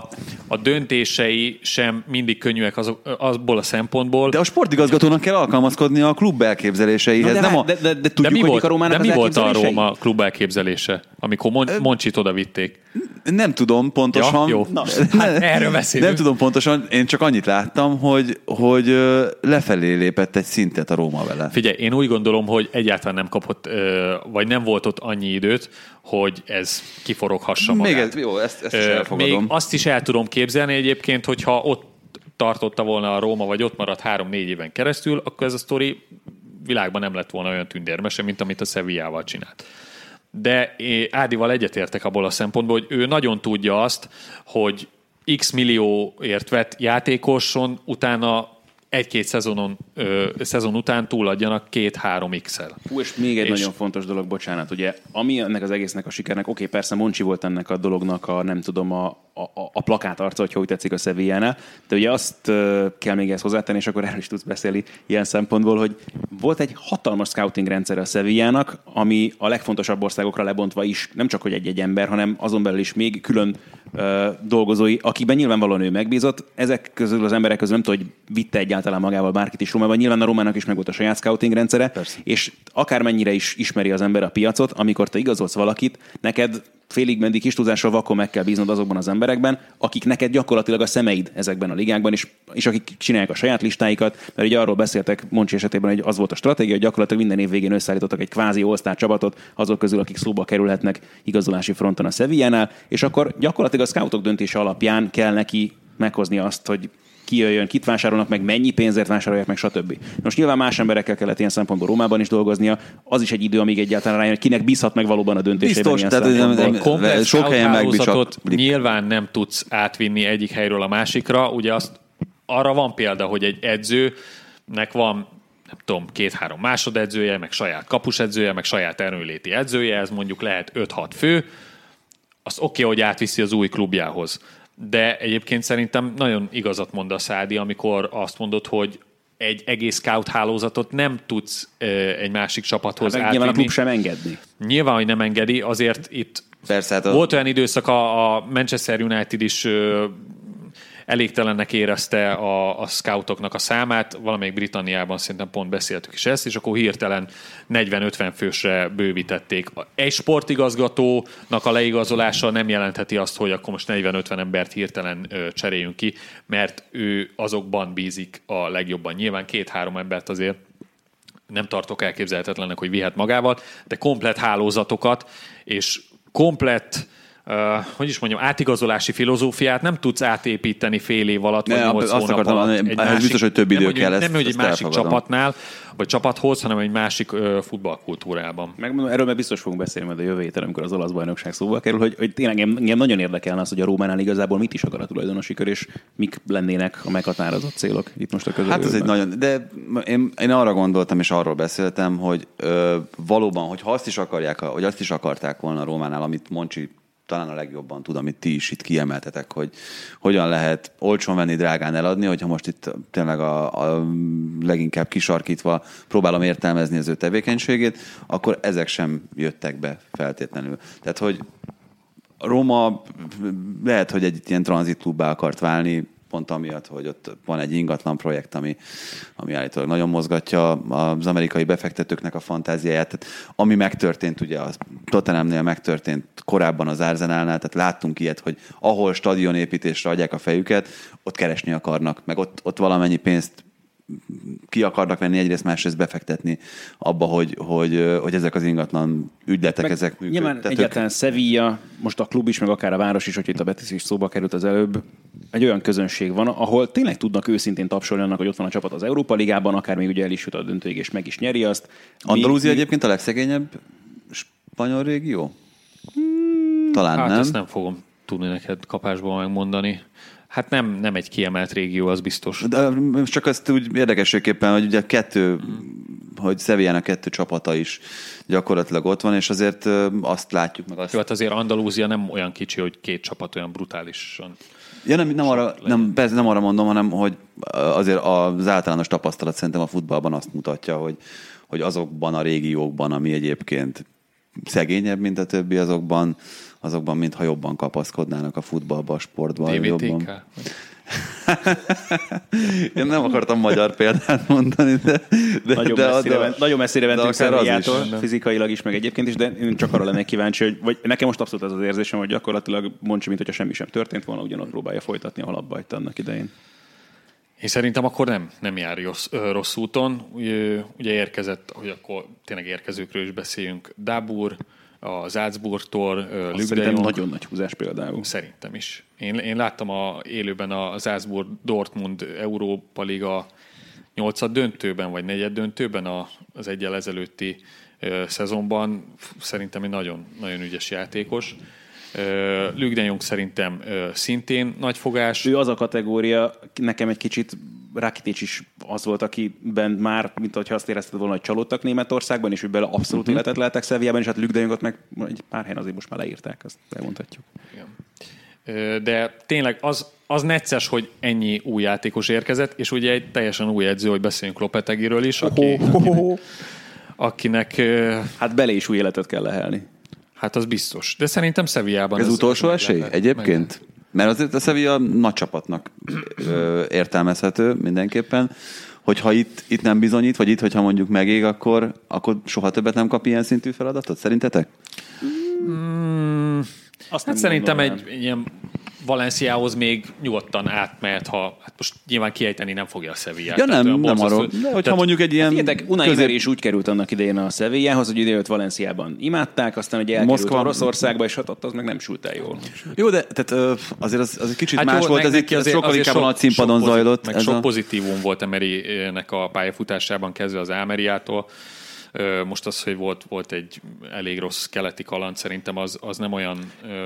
a döntései sem mindig könnyűek azok, azból a szempontból. de a sportigazgatónak kell alkalmazkodnia a klub elképzeléseihez. de, nem a, de, de, de, de de tudjuk, mi hogy volt, a Rómának de mi az volt a? Róma klub elképzelése, amikor Mon- Moncsit oda vitték? nem tudom pontosan. Ja, jó. Na, Hát erről beszélünk. Nem tudom pontosan, én csak annyit láttam, hogy, hogy lefelé lépett egy szintet a Róma vele. Figyelj, én úgy gondolom, hogy egyáltalán nem kapott, vagy nem volt ott annyi időt, hogy ez kiforoghassa magát. Még ez, jó, ezt, ezt is elfogadom. Még azt is el tudom képzelni egyébként, hogyha ott tartotta volna a Róma, vagy ott maradt három-négy éven keresztül, akkor ez a sztori világban nem lett volna olyan tündérmese, mint amit a Sevillával csinált. De Ádival egyetértek abból a szempontból, hogy ő nagyon tudja azt, hogy x millióért vett játékoson utána egy-két szezonon, ö, szezon után túladjanak két-három x-el. Hú, és még egy És- nagyon fontos dolog, bocsánat, ugye, ami ennek az egésznek a sikernek, oké, persze Moncsi volt ennek a dolognak a, nem tudom, a, a, a plakát arca, hogyha úgy tetszik a Sevillánál, de ugye azt kell még ezt hozzátenni, és akkor erről is tudsz beszélni ilyen szempontból, hogy volt egy hatalmas scouting rendszer a Sevillának, ami a legfontosabb országokra lebontva is, nem csak hogy egy-egy ember, hanem azon belül is még külön ö, dolgozói, akikben nyilvánvalóan ő megbízott. Ezek közül az emberek közül nem tudom, hogy vitte egyáltalán magával bárkit is Rómában. Nyilván a Rómának is meg volt a saját scouting rendszere, Persze. és akármennyire is ismeri az ember a piacot, amikor te igazolsz valakit, neked félig meddig kis túlzással vakon meg kell bíznod azokban az emberekben, akik neked gyakorlatilag a szemeid ezekben a ligákban, és, és akik csinálják a saját listáikat, mert ugye arról beszéltek Moncsi esetében, hogy az volt a stratégia, hogy gyakorlatilag minden év végén összeállítottak egy kvázi all csapatot azok közül, akik szóba kerülhetnek igazolási fronton a Sevillánál, és akkor gyakorlatilag a scoutok döntése alapján kell neki meghozni azt, hogy ki jöjjön, kit vásárolnak meg, mennyi pénzért vásárolják meg, stb. Most nyilván más emberekkel kellett ilyen szempontból Rómában is dolgoznia, az is egy idő, amíg egyáltalán rájön, hogy kinek bízhat meg valóban a döntésében. Biztos, tehát ez nem- nem- komplex sok helyen nyilván nem tudsz átvinni egyik helyről a másikra. Ugye azt, arra van példa, hogy egy edzőnek van nem tudom, két-három másodedzője, meg saját kapusedzője, meg saját erőléti edzője, ez mondjuk lehet 5-6 fő, azt oké, okay, hogy átviszi az új klubjához. De egyébként szerintem nagyon igazat mond a Szádi, amikor azt mondod, hogy egy egész scout hálózatot nem tudsz egy másik csapathoz Hát meg nyilván a átvinni. klub sem engedni. Nyilván, hogy nem engedi, azért itt Persze, hát a, volt olyan időszak, a, Manchester United is elégtelennek érezte a, a scoutoknak a számát, valamelyik Britanniában szerintem pont beszéltük is ezt, és akkor hirtelen 40-50 fősre bővítették. Egy sportigazgatónak a leigazolása nem jelentheti azt, hogy akkor most 40-50 embert hirtelen cseréljünk ki, mert ő azokban bízik a legjobban. Nyilván két-három embert azért nem tartok elképzelhetetlennek, hogy vihet magával, de komplet hálózatokat és komplet Uh, hogy is mondjam, átigazolási filozófiát nem tudsz átépíteni fél év alatt, vagy Ne, nyolc azt hónap akartam alatt. Egy ehhez biztos, hogy több idő nem, kell, Hogy, ezt- nem, hogy egy másik elfogadom. csapatnál, vagy csapathoz, hanem egy másik uh, futballkultúrában. Megmondom, erről meg biztos fogunk beszélni majd a jövő héten, amikor az olasz bajnokság szóba kerül, hogy, hogy tényleg engem, nagyon érdekelne az, hogy a Rómánál igazából mit is akar a tulajdonosi kör, és mik lennének a meghatározott célok itt most a közelőben. Hát ez egy nagyon, de én, én arra gondoltam, és arról beszéltem, hogy ö, valóban, hogy ha azt is akarják, hogy azt is akarták volna a Rómánál, amit Moncsi talán a legjobban tud, amit ti is itt kiemeltetek, hogy hogyan lehet olcsón venni, drágán eladni, hogyha most itt tényleg a, a leginkább kisarkítva próbálom értelmezni az ő tevékenységét, akkor ezek sem jöttek be feltétlenül. Tehát, hogy Róma lehet, hogy egy ilyen tranzitklubba akart válni, pont amiatt, hogy ott van egy ingatlan projekt, ami, ami állítólag nagyon mozgatja az amerikai befektetőknek a fantáziáját. Tehát, ami megtörtént, ugye a Tottenhamnél megtörtént korábban az Arsenalnál, tehát láttunk ilyet, hogy ahol stadionépítésre adják a fejüket, ott keresni akarnak, meg ott, ott valamennyi pénzt ki akarnak venni egyrészt, másrészt befektetni abba, hogy, hogy, hogy ezek az ingatlan ügyletek, Meg ezek Nyilván működtetők. egyáltalán Sevilla, most a klub is, meg akár a város is, hogy itt a Betis is szóba került az előbb, egy olyan közönség van, ahol tényleg tudnak őszintén tapsolni annak, hogy ott van a csapat az Európa Ligában, akár még ugye el is jut a döntőig, és meg is nyeri azt. Andalúzia Mi- mi- egyébként a legszegényebb spanyol régió? Talán Hát nem. ezt nem fogom tudni neked kapásból megmondani. Hát nem, nem egy kiemelt régió, az biztos. De csak ezt úgy érdekességképpen, hogy ugye kettő, hogy Sevillának kettő csapata is gyakorlatilag ott van, és azért azt látjuk meg azt. Jó, hát azért Andalúzia nem olyan kicsi, hogy két csapat olyan brutálisan. Ja, nem, nem, arra, nem, persze nem arra mondom, hanem hogy azért az általános tapasztalat szerintem a futballban azt mutatja, hogy, hogy azokban a régiókban, ami egyébként szegényebb, mint a többi, azokban, azokban mintha jobban kapaszkodnának a futballba, a sportba. Jobban. DVTK? Én nem akartam magyar példát mondani, de, de, Nagyon, de, messzire, de, ment, nagyon messzire mentünk. Sevillától, fizikailag is, meg egyébként is, de én csak arra lennék kíváncsi, hogy vagy nekem most abszolút az az érzésem, hogy gyakorlatilag Moncsi, mint hogyha semmi sem történt volna, ugyanott próbálja folytatni, ahol abba annak idején. Én szerintem akkor nem, nem jár rossz, rossz úton. Ugye, ugye érkezett, hogy akkor tényleg érkezőkről is beszéljünk, Dabur, a Salzburgtól, ö, Azt Luke de szerintem Jong. nagyon nagy húzás például. Szerintem is. Én, én láttam a, élőben a Salzburg Dortmund Európa Liga nyolcad döntőben, vagy negyed döntőben a, az egyel ezelőtti ö, szezonban. Szerintem egy nagyon, nagyon ügyes játékos. Jong szerintem ö, szintén nagy fogás. Ő az a kategória, nekem egy kicsit Rakitic is az volt, akiben már, mint hogyha azt érezted volna, hogy csalódtak Németországban, és ő bele abszolút uh-huh. életet lehetek Szeviában, és hát Luke meg egy pár helyen azért most már leírták, azt elmondhatjuk. Igen. De tényleg az, az necces, hogy ennyi új játékos érkezett, és ugye egy teljesen új edző, hogy beszéljünk Lopetegiről is, aki, akinek Hát bele is új életet kell lehelni. hát az biztos. De szerintem Sevillában Ez utolsó meg esély lehet- egyébként? Mert azért a Sevilla nagy csapatnak értelmezhető mindenképpen, hogyha itt, itt nem bizonyít, vagy itt, hogyha mondjuk megég, akkor, akkor soha többet nem kap ilyen szintű feladatot? Szerintetek? Azt Hát szerintem gondolnám. egy ilyen Valenciához még nyugodtan átmehet, ha hát most nyilván kiejteni nem fogja a Sevillát. Ja nem, nem arról. De hogyha tehát- mondjuk egy ilyen Figyeljetek, Unai közép- is úgy került annak idején a Sevillához, hogy idejött Valenciában imádták, aztán ugye elkerült Moszkva- Oroszországba, és hát ott az meg nem sült el jól. Jó, de tehát, azért az, az egy kicsit Hát más jó, volt, ez, neki ez sokkal inkább a színpadon zajlott. Meg sok a... pozitívum volt Emery-nek a pályafutásában, kezdve az Almeriától. Most az, hogy volt, volt egy elég rossz keleti kaland, szerintem az, az nem olyan...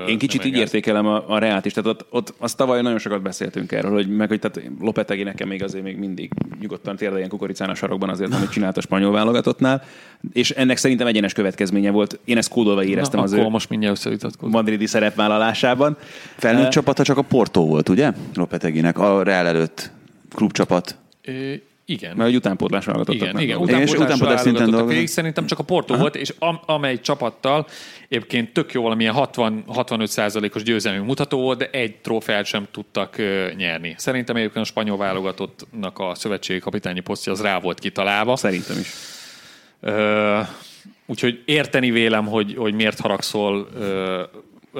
Én kicsit így olyan- értékelem a, a Reált is, tehát ott, ott azt tavaly nagyon sokat beszéltünk erről, hogy meg hogy tehát Lopetegi nekem még azért még mindig nyugodtan térdeljen kukoricán a sarokban azért, amit csinált a spanyol válogatottnál, és ennek szerintem egyenes következménye volt. Én ezt kódolva éreztem Na, az akkor ő most mindjárt összevitatkozunk. madridi szerepvállalásában. Felnőtt Eh, csapata csak a Porto volt, ugye? Lopeteginek, a Real előtt klubcsapat. Ö, Igen. Mert hogy utánpótlás válogatottak Igen, igen. dolgoztak. És Utánpótlás utánpótlás szinten dolgoznak. szerintem csak a Porto Aha. volt, és am, amely csapattal egyébként tök jó valamilyen 60-65 os győzelmi mutató volt, de egy trófeát sem tudtak ö, nyerni. Szerintem egyébként a spanyol válogatottnak a szövetségi kapitányi posztja az rá volt kitalálva. Szerintem is. Ö, úgyhogy érteni vélem, hogy, hogy miért haragszol ö,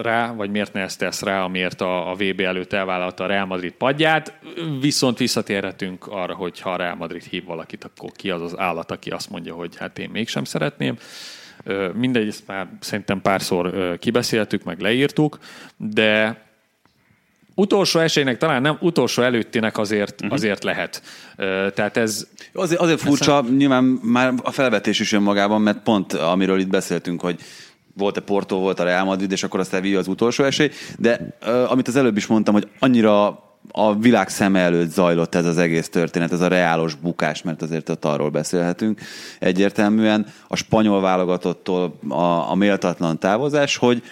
rá, vagy miért neheztesz rá, amiért a, a VB előtt elvállalta a Real Madrid padját. Viszont visszatérhetünk arra, hogy ha a Real Madrid hív valakit, akkor ki az az állat, aki azt mondja, hogy hát én mégsem szeretném. Mindegy, ezt már szerintem párszor kibeszéltük, meg leírtuk, de utolsó esélynek talán nem, utolsó előttinek azért, uh-huh. azért lehet. Tehát ez Azért, azért furcsa, nyilván már a felvetés is önmagában, mert pont amiről itt beszéltünk, hogy volt-e Porto, volt a Real Madrid, és akkor aztán Villa az utolsó esély, de uh, amit az előbb is mondtam, hogy annyira a világ szeme előtt zajlott ez az egész történet, ez a reálos bukás, mert azért ott arról beszélhetünk egyértelműen, a spanyol válogatottól a, a méltatlan távozás, hogy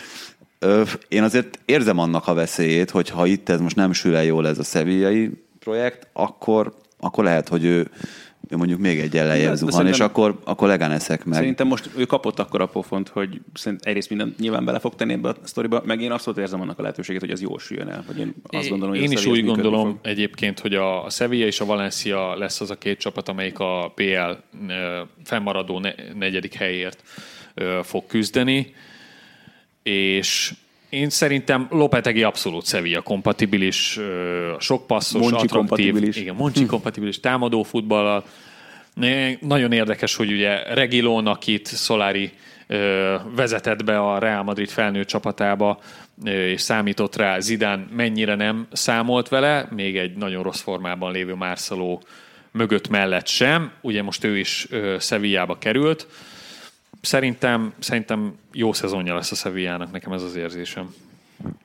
ö, én azért érzem annak a veszélyét, hogy ha itt ez most nem sül el jól ez a szevillai projekt, akkor, akkor lehet, hogy ő, ő mondjuk még egy de zuhan, és akkor, akkor Leganeszek meg. Szerintem most ő kapott akkor a pofont, hogy szerint egyrészt minden nyilván bele fog tenni ebbe a sztoriba, meg én abszolút érzem annak a lehetőségét, hogy ez jól süljön el. Vagy én azt gondolom, hogy Én is úgy gondolom fog. egyébként, hogy a Sevilla és a Valencia lesz az a két csapat, amelyik a PL fennmaradó ne- negyedik helyért fog küzdeni, és én szerintem Lopetegi abszolút Sevilla kompatibilis, sok passzos, Monchi attraktív, kompatibilis. igen, Monchi kompatibilis támadó futballal. Nagyon érdekes, hogy ugye Regilon, akit Solari vezetett be a Real Madrid felnőtt csapatába, és számított rá, Zidán mennyire nem számolt vele, még egy nagyon rossz formában lévő Marcelo mögött mellett sem. Ugye most ő is Sevillába került. Szerintem, szerintem jó szezonja lesz a Sevillának, nekem ez az érzésem.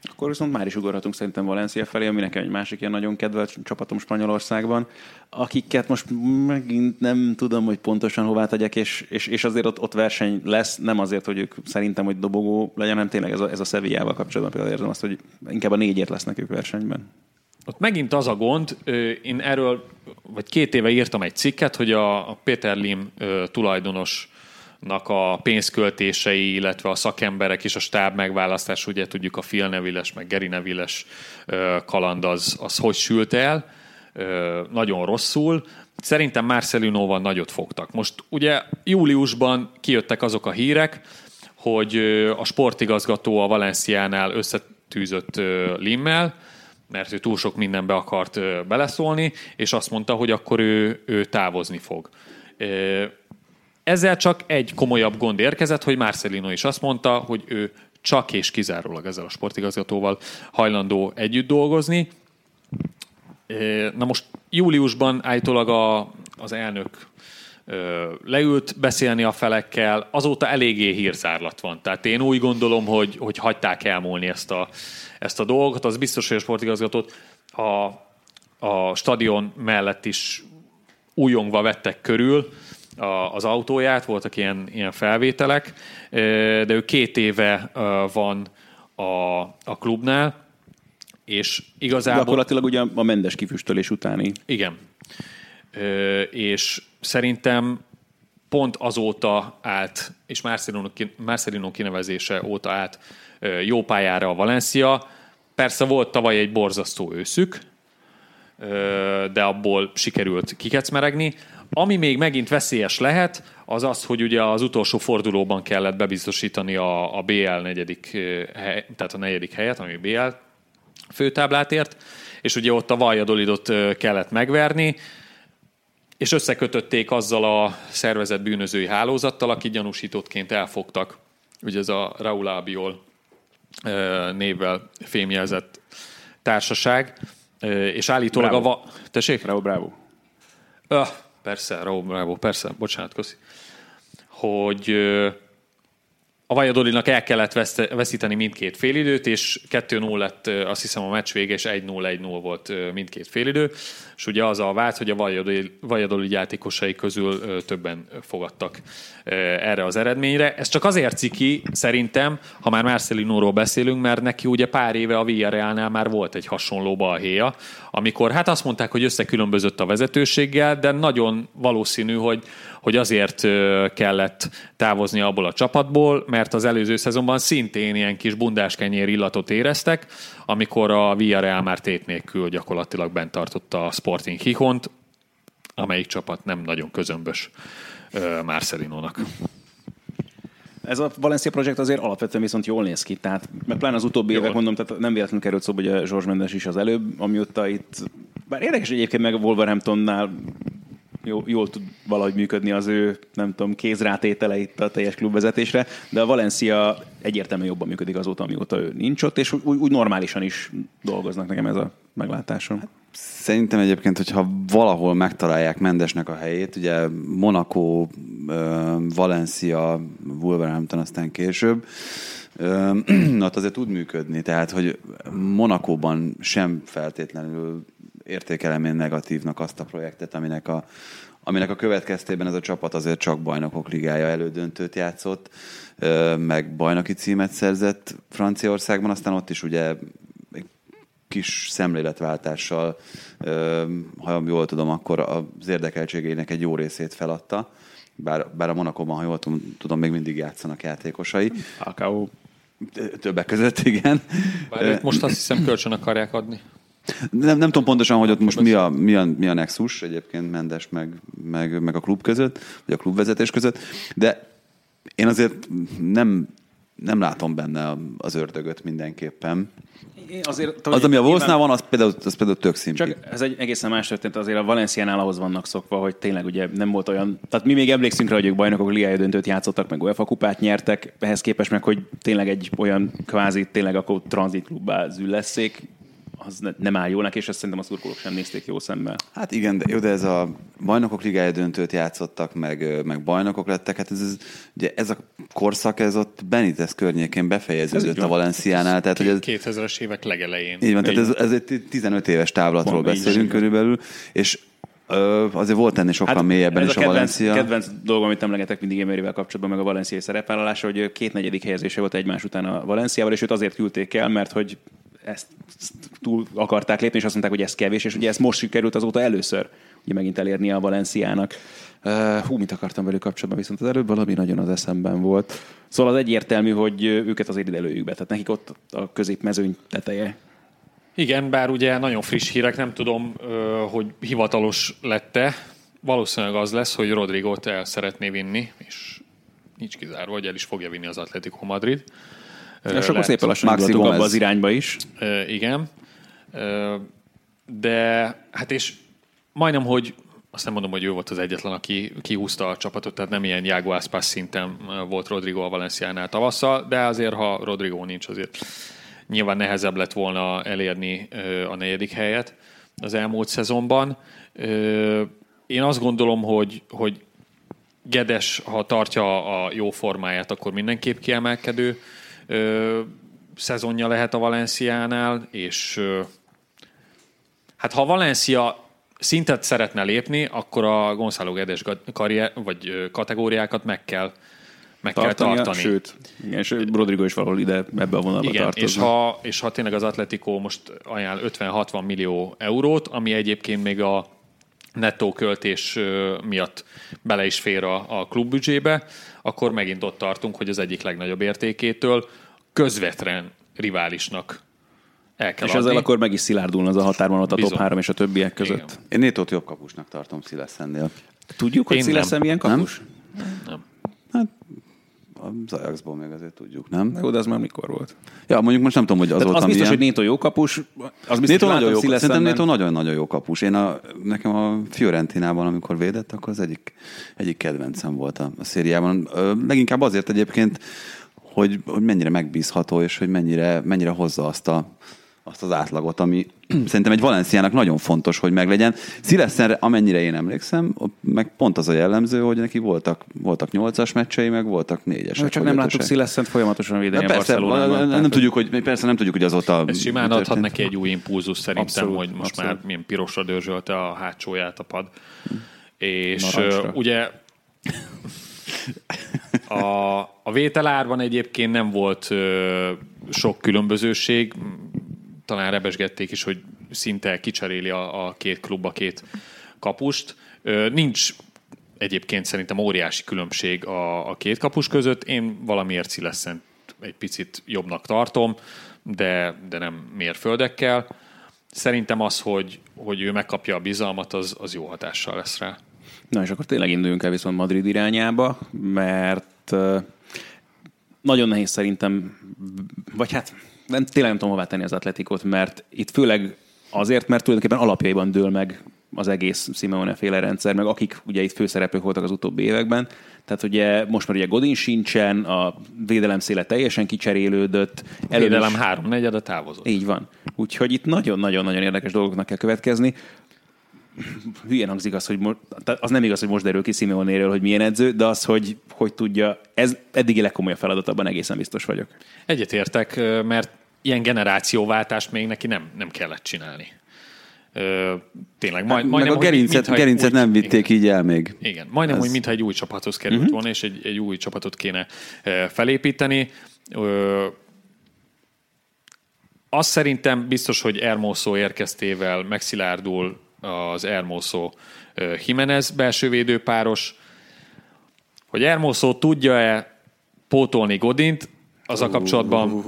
Akkor viszont már is ugorhatunk szerintem Valencia felé, ami nekem egy másik ilyen nagyon kedvelt csapatom Spanyolországban, akiket most megint nem tudom, hogy pontosan hová tegyek, és, és, és azért ott, ott verseny lesz, nem azért, hogy ők szerintem, hogy dobogó legyen, hanem tényleg ez a, ez a Sevillával kapcsolatban például érzem azt, hogy inkább a négyért lesznek ők versenyben. Ott megint az a gond, én erről, vagy két éve írtam egy cikket, hogy a Peter Lim ö, tulajdonosnak a pénzköltései, illetve a szakemberek és a stáb megválasztás, ugye tudjuk a Phil Neville-es, meg Gary Neville-es ö, kaland az, az hogy sült el, nagyon rosszul. Szerintem Marcelinóval nagyot fogtak. Most ugye júliusban kijöttek azok a hírek, hogy a sportigazgató a Valenciánál összetűzött Limmel, mert ő túl sok mindenbe akart beleszólni, és azt mondta, hogy akkor ő, ő távozni fog. Ezzel csak egy komolyabb gond érkezett, hogy Marcelino is azt mondta, hogy ő csak és kizárólag ezzel a sportigazgatóval hajlandó együtt dolgozni. Na most júliusban állítólag a, az elnök leült beszélni a felekkel, azóta eléggé hírzárlat van. Tehát én úgy gondolom, hogy, hogy hagyták elmúlni ezt a, ezt a dolgot. Az biztos, hogy a sportigazgatót a, a stadion mellett is újongva vettek körül a, az autóját, voltak ilyen, ilyen felvételek, de ő két éve van a, a klubnál, és igazából... Gyakorlatilag ugye a mendes kifüstölés utáni Igen. Ö, és szerintem pont azóta állt, és Marcelino, Marcelino kinevezése óta állt ö, jó pályára a Valencia. Persze volt tavaly egy borzasztó őszük, ö, de abból sikerült kikecmeregni. Ami még megint veszélyes lehet, az az, hogy ugye az utolsó fordulóban kellett bebiztosítani a, a BL negyedik, ö, hely, tehát a negyedik helyet, ami BL főtáblát ért, és ugye ott a Valladolidot ö, kellett megverni, és összekötötték azzal a szervezett bűnözői hálózattal, aki gyanúsítottként elfogtak. Ugye ez a Raúl Albiol ö, névvel fémjelzett társaság, és állítólag Bravo. a... Va- Tessék? Bravo, bravo. Öh, persze, Raúl, persze, bocsánat, köszi. Hogy a Vajadolinak el kellett veszíteni mindkét félidőt, és 2-0 lett azt hiszem a meccs vége, és 1-0-1-0 volt mindkét félidő, és ugye az a vált, hogy a Vajadoli játékosai közül többen fogadtak erre az eredményre. Ez csak azért ciki, szerintem, ha már Marcelinóról beszélünk, mert neki ugye pár éve a Villarrealnál már volt egy hasonló balhéja, amikor hát azt mondták, hogy összekülönbözött a vezetőséggel, de nagyon valószínű, hogy, hogy azért kellett távozni abból a csapatból, mert az előző szezonban szintén ilyen kis bundáskenyér illatot éreztek, amikor a Villarreal már tét nélkül gyakorlatilag bent tartotta a Sporting Hihont, amelyik csapat nem nagyon közömbös Marcelinónak. Ez a Valencia projekt azért alapvetően viszont jól néz ki, tehát mert pláne az utóbbi évek mondom, tehát nem véletlenül került szóba, hogy a Zsors Mendes is az előbb, amióta itt, bár érdekes egyébként meg Wolverhamptonnál jó, jól tud valahogy működni az ő, nem tudom, kézrátétele itt a teljes klubvezetésre, de a Valencia egyértelműen jobban működik azóta, amióta ő nincs ott, és úgy, úgy normálisan is dolgoznak nekem ez a meglátásom. Hát, szerintem egyébként, hogyha valahol megtalálják Mendesnek a helyét, ugye Monaco, Valencia, Wolverhampton aztán később, ott azért tud működni, tehát hogy Monakóban sem feltétlenül értékelem én negatívnak azt a projektet, aminek a, aminek a következtében ez a csapat azért csak bajnokok ligája elődöntőt játszott, meg bajnoki címet szerzett Franciaországban, aztán ott is ugye kis szemléletváltással, ha jól tudom, akkor az érdekeltségének egy jó részét feladta, bár, bár a Monakóban, ha jól tudom, még mindig játszanak játékosai. Akau. Többek között, igen. Bár most azt hiszem kölcsön akarják adni. Nem, nem tudom pontosan, hogy ott most mi a, mi a, mi a nexus egyébként Mendes meg, meg, meg a klub között, vagy a klubvezetés között, de én azért nem, nem látom benne az ördögöt mindenképpen. Én azért, az, ami a Wolfsnál van, az például, az például tök szimpi. Csak ez egy egészen más történt, azért a Valenciánál ahhoz vannak szokva, hogy tényleg ugye nem volt olyan, tehát mi még emlékszünk rá, hogy ők bajnokok ligája döntőt játszottak, meg UEFA kupát nyertek, ehhez képest meg, hogy tényleg egy olyan kvázi, tényleg akkor tranzitklubbá zülleszék, az ne, nem áll jónak, és ezt szerintem a szurkolók sem nézték jó szemmel. Hát igen, de, jó, de ez a bajnokok ligája döntőt játszottak, meg, meg bajnokok lettek, hát ez, ez, ugye ez a korszak, ez ott Benitez környékén befejeződött a Valenciánál. Tehát, hogy ez, 2000-es évek legelején. Így van, tehát ez, ez egy 15 éves távlatról Van, beszélünk körülbelül, és Ö, azért volt ennél sokkal hát mélyebben is a, kedvenc, Valencia. kedvenc dolog, amit emlegetek mindig Emeryvel kapcsolatban, meg a valenciai szerepvállalása, hogy két negyedik helyezése volt egymás után a Valenciával, és őt azért küldték el, mert hogy ezt túl akarták lépni, és azt mondták, hogy ez kevés, és ugye ez most sikerült azóta először ugye megint elérni a Valenciának. Hú, mit akartam velük kapcsolatban, viszont az előbb valami nagyon az eszemben volt. Szóval az egyértelmű, hogy őket azért ide lőjük be, tehát nekik ott a középmezőny teteje. Igen, bár ugye nagyon friss hírek, nem tudom, hogy hivatalos lette. Valószínűleg az lesz, hogy Rodrigot el szeretné vinni, és nincs kizárva, hogy el is fogja vinni az Atletico Madrid. És akkor szépen lassan indultunk abba az irányba is. Igen. De hát és majdnem, hogy azt nem mondom, hogy ő volt az egyetlen, aki kihúzta a csapatot, tehát nem ilyen Jágo Aspas szinten volt Rodrigo a Valenciánál tavasszal, de azért, ha Rodrigo nincs, azért nyilván nehezebb lett volna elérni a negyedik helyet az elmúlt szezonban. Én azt gondolom, hogy, hogy Gedes, ha tartja a jó formáját, akkor mindenképp kiemelkedő ö, szezonja lehet a Valenciánál, és ö, hát ha a Valencia szintet szeretne lépni, akkor a Gonzalo Gedes karrier, vagy kategóriákat meg kell meg Tartania, kell tartani. Sőt, igen, és Rodrigo is valahol ide ebbe a vonalba igen, És ha, és ha tényleg az Atletico most ajánl 50-60 millió eurót, ami egyébként még a nettó költés miatt bele is fér a, a klubbüdzsébe, akkor megint ott tartunk, hogy az egyik legnagyobb értékétől közvetlen riválisnak el kell És adni. ezzel akkor meg is szilárdulna az a határban ott a Bizony. top 3 és a többiek között. Igen. Én Nétót jobb kapusnak tartom Szileszennél. Tudjuk, hogy Szileszen milyen kapus? Nem. nem. Hát az Ajaxból még azért tudjuk, nem? Jó, de az már mikor volt? Ja, mondjuk most nem tudom, hogy az volt, Az biztos, milyen... hogy Néto jó kapus. Az biztos, Néto nagyon jó, szerintem Néto nagyon-nagyon jó kapus. Én a, nekem a Fiorentinában, amikor védett, akkor az egyik, egyik kedvencem volt a, a szériában. Leginkább azért egyébként, hogy, hogy mennyire megbízható, és hogy mennyire, mennyire hozza azt a, azt az átlagot, ami szerintem egy Valenciának nagyon fontos, hogy meglegyen. Szileszenre, amennyire én emlékszem, meg pont az a jellemző, hogy neki voltak, voltak nyolcas meccsei, meg voltak négyesek. Csak nem láttuk Szileszent folyamatosan védeni Na a persze, Barcelonában. nem, nem tudjuk, hogy, persze nem tudjuk, hogy azóta Ez simán adhat történt. neki egy új impulzus szerintem, Abszolút, hogy most abszolút. már milyen pirosra dörzsölte a hátsóját a pad. És Narancsra. ugye a, a vételárban egyébként nem volt ö, sok különbözőség. Talán rebesgették is, hogy szinte kicseréli a, a két klub a két kapust. Nincs egyébként szerintem óriási különbség a, a két kapus között. Én valamiért Szileszent egy picit jobbnak tartom, de, de nem mérföldekkel. Szerintem az, hogy, hogy ő megkapja a bizalmat, az, az jó hatással lesz rá. Na és akkor tényleg induljunk el viszont Madrid irányába, mert nagyon nehéz szerintem, vagy hát nem, tényleg nem tudom hová tenni az atletikot, mert itt főleg azért, mert tulajdonképpen alapjaiban dől meg az egész Simeone féle rendszer, meg akik ugye itt főszereplők voltak az utóbbi években. Tehát ugye most már ugye Godin sincsen, a védelem széle teljesen kicserélődött. Előbb is- Védelem háromnegyed a távozott. így van. Úgyhogy itt nagyon-nagyon-nagyon érdekes dolgoknak kell következni. Hülyén hangzik az, hogy mo- tehát az nem igaz, hogy most derül ki Simeonéről, hogy milyen edző, de az, hogy hogy tudja, ez eddigi legkomolyabb feladat, abban egészen biztos vagyok. Egyetértek, mert ilyen generációváltást még neki nem, nem kellett csinálni. Ö, Tényleg, majd, Meg majdnem, a hogy gerincet, egy gerincet új- nem vitték igen. így el még. Igen, majdnem Ez- úgy, mintha egy új csapathoz került uh-huh. volna, és egy, egy új csapatot kéne felépíteni. Ö, azt szerintem biztos, hogy Hermoso érkeztével megszilárdul az Hermoso Jimenez belső védőpáros. Hogy Hermoso tudja-e pótolni Godint, az a kapcsolatban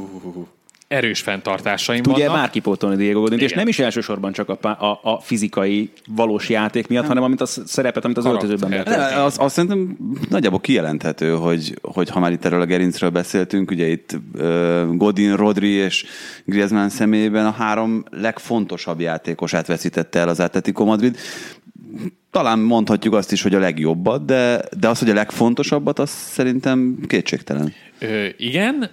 erős fenntartásaim Tudja vannak. már kipótolni Diego Godint, és nem is elsősorban csak a, a, a fizikai, valós játék miatt, hanem amit a szerepet, amit az öltözőben Nem, betölt. Nem, az, azt szerintem nagyjából kijelenthető, hogy, hogy ha már itt erről a gerincről beszéltünk, ugye itt uh, Godin, Rodri és Griezmann személyében a három legfontosabb játékosát veszítette el az Atletico Madrid. Talán mondhatjuk azt is, hogy a legjobbat, de, de az, hogy a legfontosabbat, az szerintem kétségtelen. Ö, igen,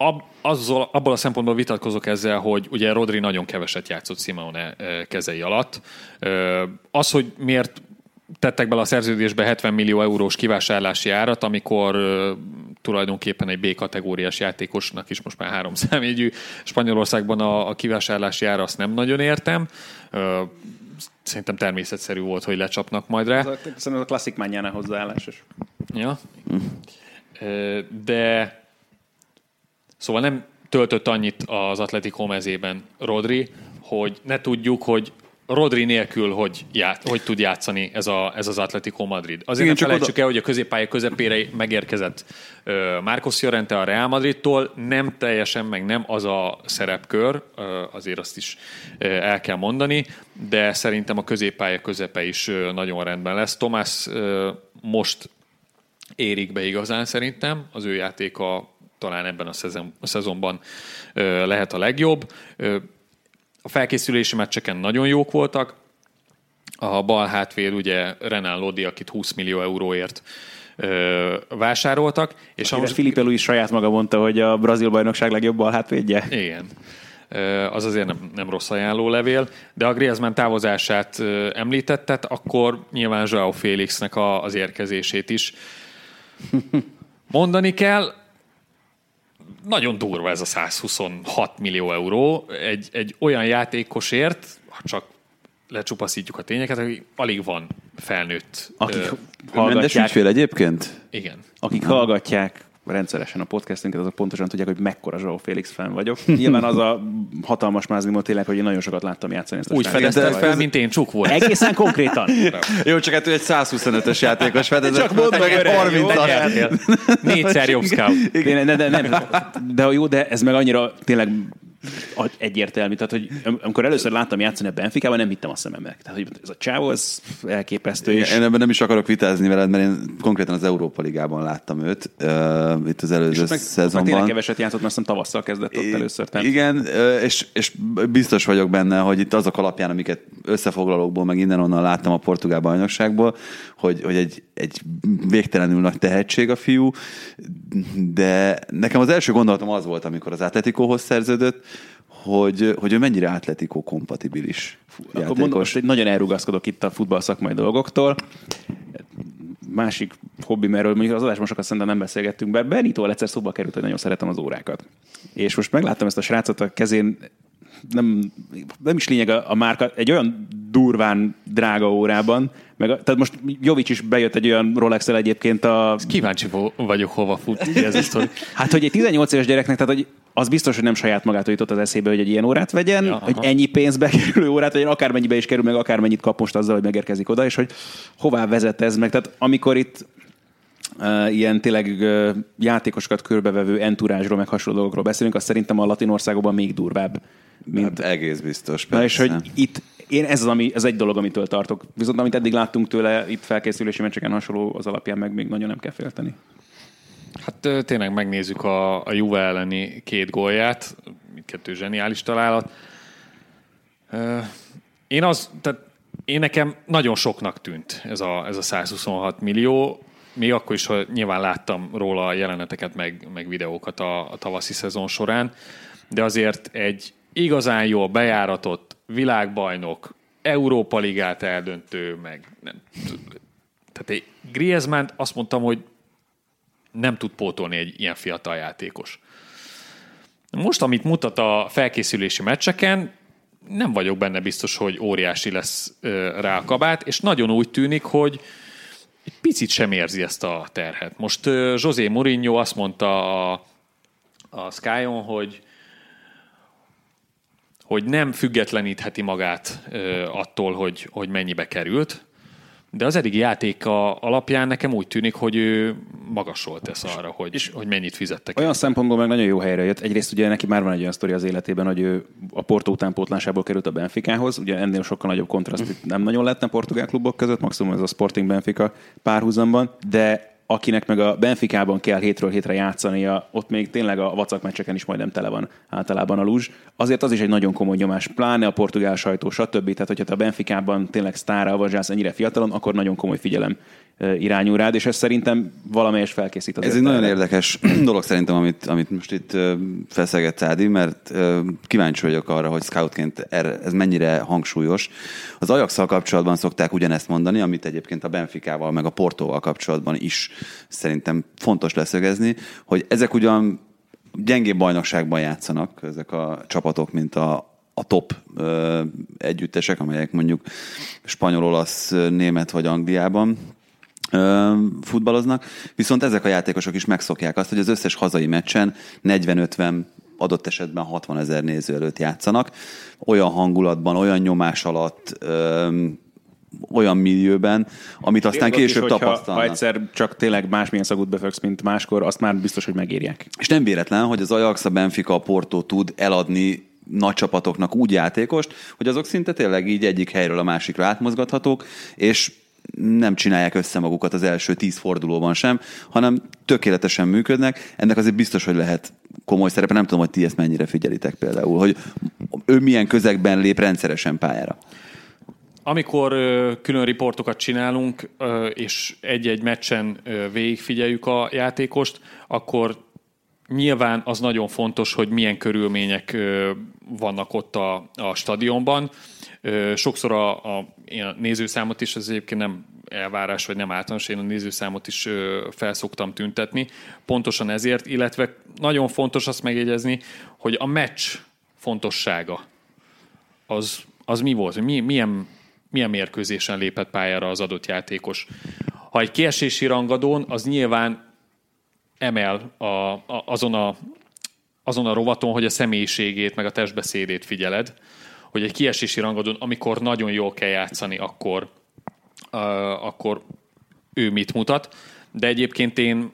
Ab, azzal, abból a szempontból vitatkozok ezzel, hogy ugye Rodri nagyon keveset játszott Simone ö, kezei alatt. Ö, Az, hogy miért tettek bele a szerződésbe 70 millió eurós kivásárlási árat, amikor ö, tulajdonképpen egy B-kategóriás játékosnak is most már három számjegyű. Spanyolországban a, a kivásárlási ára azt nem nagyon értem. Szerintem természetszerű volt, hogy lecsapnak majd rá. Ez a, szerintem a klasszik mányánál hozzáállásos. Ja. Ö, De szóval nem töltött annyit az Atletico mezében Rodri, hogy ne tudjuk, hogy Rodri nélkül hogy, ját, hogy tud játszani ez, a, ez az Atletico Madrid. Azért Igen, Igen, csak ne felejtsük el, hogy a középpálya közepére megérkezett ö, Marcos Llorente a Real Madridtól, nem teljesen, meg nem az a szerepkör, azért azt is el kell mondani, de szerintem a középpálya közepe is nagyon rendben lesz. Tomás most érik be igazán szerintem. Az ő játéka talán ebben a, szezon, a szezonban ö, lehet a legjobb. Ö, a felkészülési meccseken nagyon jók voltak. A bal hátvéd ugye Renan Lodi, akit 20 millió euróért ö, vásároltak. És És most Filipe Luis saját maga mondta, hogy a brazil bajnokság legjobb balhátvédje. igen. Ö, Az azért nem, nem rossz ajánlólevél, de a Griezmann távozását ö, említetted, akkor nyilván Joao Félixnek a, az érkezését is mondani kell. Nagyon durva ez a 126 millió euró egy, egy olyan játékosért, ha csak lecsupaszítjuk a tényeket, hogy alig van felnőtt. Akik Ö, Mendes hallgatják, ügyfél egyébként? igen. akik hallgatják rendszeresen a podcastünket, azok pontosan tudják, hogy mekkora Zsó Félix fan vagyok. Nyilván az a hatalmas mázlimó tényleg, hogy én nagyon sokat láttam játszani ezt a Úgy fedezted de- fel, mint én csuk volt. Egészen konkrétan. Jó, csak hát ő egy 125-ös játékos fedezett. Csak mondd meg, egy öreg, 30 jó? Nyertél. Négyszer jobb scout. De, de, de, nem. de jó, de ez meg annyira tényleg egyértelmű. Tehát, hogy am- amikor először láttam játszani a Benficában, nem hittem a szememnek. Tehát, hogy ez a csávó, ez elképesztő. És Én ebben nem is akarok vitázni veled, mert én konkrétan az Európa Ligában láttam őt, uh, itt az előző meg, meg szezonban. tényleg keveset játszott, mert azt hiszem tavasszal kezdett ott először. Tehát Igen, és, és biztos vagyok benne, hogy itt azok alapján, amiket összefoglalókból, meg innen-onnan láttam a portugál bajnokságból, hogy, hogy egy, egy végtelenül nagy tehetség a fiú, de nekem az első gondolatom az volt, amikor az Atleticóhoz szerződött, hogy, hogy ő mennyire atletikó kompatibilis Akkor mondom, most nagyon elrugaszkodok itt a futball szakmai dolgoktól. Másik hobbi, mert mondjuk az adásban sokat szerintem nem beszélgettünk, bár Benito egyszer szóba került, hogy nagyon szeretem az órákat. És most megláttam ezt a srácot a kezén, nem, nem is lényeg a, a márka, egy olyan durván drága órában, meg, tehát most Jovic is bejött egy olyan rolex egyébként a... Kíváncsi vagyok, hova fut ez a sztori. Hát, hogy egy 18 éves gyereknek, tehát hogy az biztos, hogy nem saját magától jutott az eszébe, hogy egy ilyen órát vegyen, ja, hogy ennyi pénzbe kerülő órát vegyen, akármennyibe is kerül, meg akármennyit kap most azzal, hogy megérkezik oda, és hogy hová vezet ez meg. Tehát amikor itt uh, ilyen tényleg uh, játékosokat körbevevő enturázsról, meg hasonló dolgokról beszélünk, azt szerintem a latin országokban még durvább. Mint... Hát egész biztos. Persze. Na, és hogy itt én ez az, ami, ez egy dolog, amitől tartok. Viszont amit eddig láttunk tőle itt felkészülési meccseken hasonló, az alapján meg még nagyon nem kell félteni. Hát tényleg megnézzük a, a Juve elleni két gólját, mindkettő zseniális találat. Én az, tehát én nekem nagyon soknak tűnt ez a, ez a 126 millió, még akkor is, hogy nyilván láttam róla a jeleneteket, meg, meg videókat a, a tavaszi szezon során, de azért egy igazán jó bejáratott világbajnok, Európa Ligát eldöntő, meg nem, tehát egy Griezmann azt mondtam, hogy nem tud pótolni egy ilyen fiatal játékos. Most, amit mutat a felkészülési meccseken, nem vagyok benne biztos, hogy óriási lesz rá a kabát, és nagyon úgy tűnik, hogy egy picit sem érzi ezt a terhet. Most José Mourinho azt mondta a, a Skyon, hogy hogy nem függetlenítheti magát attól, hogy, hogy mennyibe került, de az eddigi játéka alapján nekem úgy tűnik, hogy ő magasról tesz arra, hogy, és hogy mennyit fizettek. Olyan szempontból meg nagyon jó helyre jött. Egyrészt ugye neki már van egy olyan sztori az életében, hogy ő a Porto utánpótlásából került a Benficához. Ugye ennél sokkal nagyobb kontraszt nem nagyon lehetne portugál klubok között, maximum ez a Sporting Benfica párhuzamban, de akinek meg a Benficában kell hétről hétre játszania, ott még tényleg a vacak meccseken is majdnem tele van általában a lúzs. Azért az is egy nagyon komoly nyomás, pláne a portugál sajtó, stb. Tehát, hogyha te a Benficában tényleg sztára avanzsász ennyire fiatalon, akkor nagyon komoly figyelem irányul rád, és ez szerintem valamelyes felkészít. Ez egy nagyon érdekes dolog szerintem, amit, amit most itt feszegett Ádi, mert kíváncsi vagyok arra, hogy scoutként ez mennyire hangsúlyos. Az ajax kapcsolatban szokták ugyanezt mondani, amit egyébként a Benficával, meg a Portóval kapcsolatban is szerintem fontos leszögezni, hogy ezek ugyan gyengébb bajnokságban játszanak, ezek a csapatok, mint a, a top ö, együttesek, amelyek mondjuk spanyol, olasz, német vagy Angliában futballoznak, viszont ezek a játékosok is megszokják azt, hogy az összes hazai meccsen 40-50 adott esetben 60 ezer néző előtt játszanak, olyan hangulatban, olyan nyomás alatt, öm, olyan millióben, amit aztán Én később is, tapasztalnak. Ha egyszer csak tényleg másmilyen szagut beföksz, mint máskor, azt már biztos, hogy megírják. És nem véletlen, hogy az Ajax, a Benfica, a Porto tud eladni nagy csapatoknak úgy játékost, hogy azok szinte tényleg így egyik helyről a másikra átmozgathatók, és nem csinálják össze magukat az első tíz fordulóban sem, hanem tökéletesen működnek. Ennek azért biztos, hogy lehet komoly szerepe. Nem tudom, hogy ti ezt mennyire figyelitek például, hogy ő milyen közegben lép rendszeresen pályára. Amikor külön riportokat csinálunk, és egy-egy meccsen végigfigyeljük a játékost, akkor nyilván az nagyon fontos, hogy milyen körülmények vannak ott a, a stadionban. Sokszor a, a, a nézőszámot is, az egyébként nem elvárás, vagy nem általános, én a nézőszámot is felszoktam tüntetni, pontosan ezért, illetve nagyon fontos azt megjegyezni, hogy a meccs fontossága az, az mi volt, mi, milyen, milyen mérkőzésen lépett pályára az adott játékos. Ha egy kiesési rangadón, az nyilván emel a, a, azon, a, azon a rovaton, hogy a személyiségét, meg a testbeszédét figyeled, hogy egy kiesési rangadón, amikor nagyon jól kell játszani, akkor, uh, akkor ő mit mutat. De egyébként én,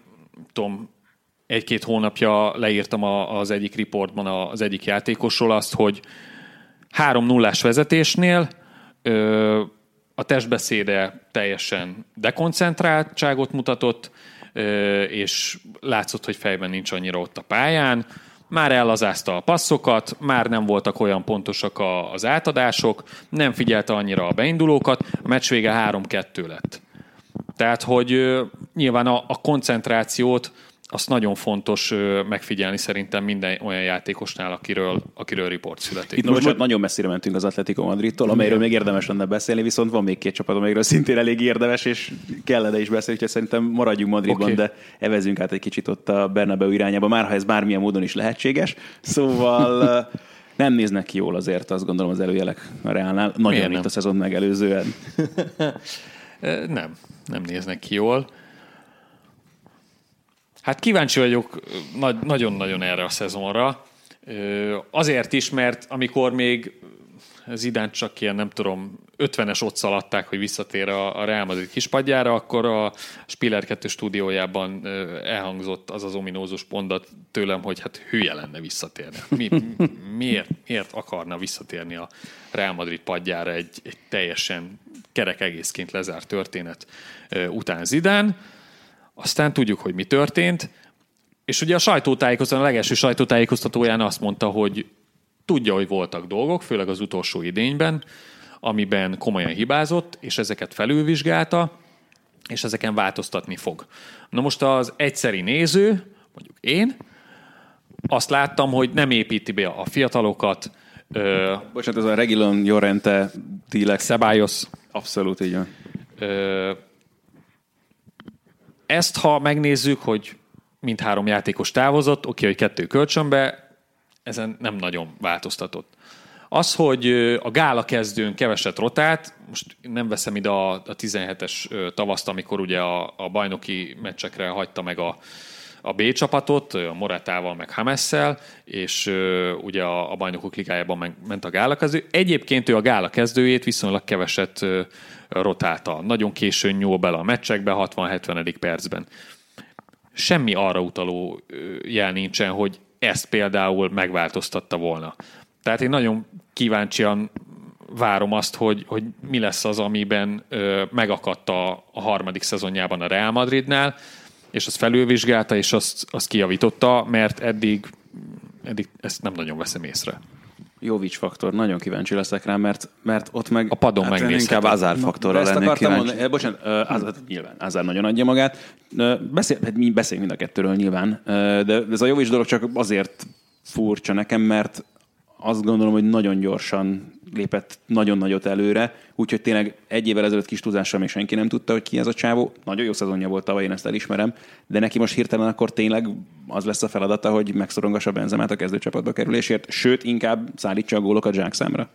tudom, egy-két hónapja leírtam a, az egyik riportban az egyik játékosról azt, hogy három nullás vezetésnél ö, a testbeszéde teljesen dekoncentráltságot mutatott, és látszott, hogy fejben nincs annyira ott a pályán, már ellazázta a passzokat, már nem voltak olyan pontosak a, az átadások, nem figyelte annyira a beindulókat, a meccs vége 3-2 lett. Tehát, hogy nyilván a, a koncentrációt azt nagyon fontos megfigyelni szerintem minden olyan játékosnál, akiről, akiről riport születik. Itt most nagyon messzire mentünk az Atletico Madridtól, amelyről még érdemes lenne beszélni, viszont van még két csapat, amelyről szintén elég érdemes, és kellene is beszélni, úgyhogy szerintem maradjunk Madridban, okay. de evezünk át egy kicsit ott a Bernabeu irányába, már ha ez bármilyen módon is lehetséges. Szóval nem néznek ki jól azért, azt gondolom az előjelek a Reálnál. Nagyon itt a szezon megelőzően. Nem, nem néznek ki jól. Hát kíváncsi vagyok nagyon-nagyon erre a szezonra. Azért is, mert amikor még Zidán csak ilyen, nem tudom, 50-es ott szaladták, hogy visszatér a, a Real Madrid kispadjára, akkor a Spiller 2 stúdiójában elhangzott az az ominózus mondat tőlem, hogy hát hülye lenne visszatérni. Mi, miért, miért akarna visszatérni a Real Madrid padjára egy, egy teljesen kerek egészként lezárt történet után Zidán. Aztán tudjuk, hogy mi történt, és ugye a sajtótájékoztató, a legelső sajtótájékoztatóján azt mondta, hogy tudja, hogy voltak dolgok, főleg az utolsó idényben, amiben komolyan hibázott, és ezeket felülvizsgálta, és ezeken változtatni fog. Na most az egyszeri néző, mondjuk én, azt láttam, hogy nem építi be a fiatalokat, ö, Bocsánat, ez a Regilon Jorente dílek. Ceballos Abszolút így van. Ö, ezt, ha megnézzük, hogy mindhárom játékos távozott, oké, hogy kettő kölcsönbe, ezen nem nagyon változtatott. Az, hogy a gála kezdőn keveset rotált, most nem veszem ide a, a 17-es ö, tavaszt, amikor ugye a, a bajnoki meccsekre hagyta meg a, a B csapatot, a Moratával, meg Hamessel, és ugye a, a bajnokok ligájában ment a gála kezdő. Egyébként ő a gála kezdőjét viszonylag keveset ö, rotálta. Nagyon későn nyúl bele a meccsekbe, 60-70. percben semmi arra utaló jel nincsen, hogy ezt például megváltoztatta volna. Tehát én nagyon kíváncsian várom azt, hogy, hogy mi lesz az, amiben ö, megakadt a, a harmadik szezonjában a Real Madridnál, és azt felülvizsgálta, és azt, azt kijavította, mert eddig, eddig ezt nem nagyon veszem észre. Jovic faktor, nagyon kíváncsi leszek rá, mert, mert ott meg... A padon Hát én megnézhetem. inkább Azár faktorra ezt lennék akartam kíváncsi. mondani, bocsánat, Azár, nyilván, Azár nagyon adja magát. Beszél, hát mi beszélünk mind a kettőről nyilván, de ez a Jovic dolog csak azért furcsa nekem, mert azt gondolom, hogy nagyon gyorsan lépett nagyon nagyot előre, úgyhogy tényleg egy évvel ezelőtt kis túlzással még senki nem tudta, hogy ki ez a csávó. Nagyon jó szezonja volt tavaly, én ezt elismerem, de neki most hirtelen akkor tényleg az lesz a feladata, hogy megszorongassa Benzemát a kezdőcsapatba kerülésért, sőt, inkább szállítsa a gólokat zsákszámra.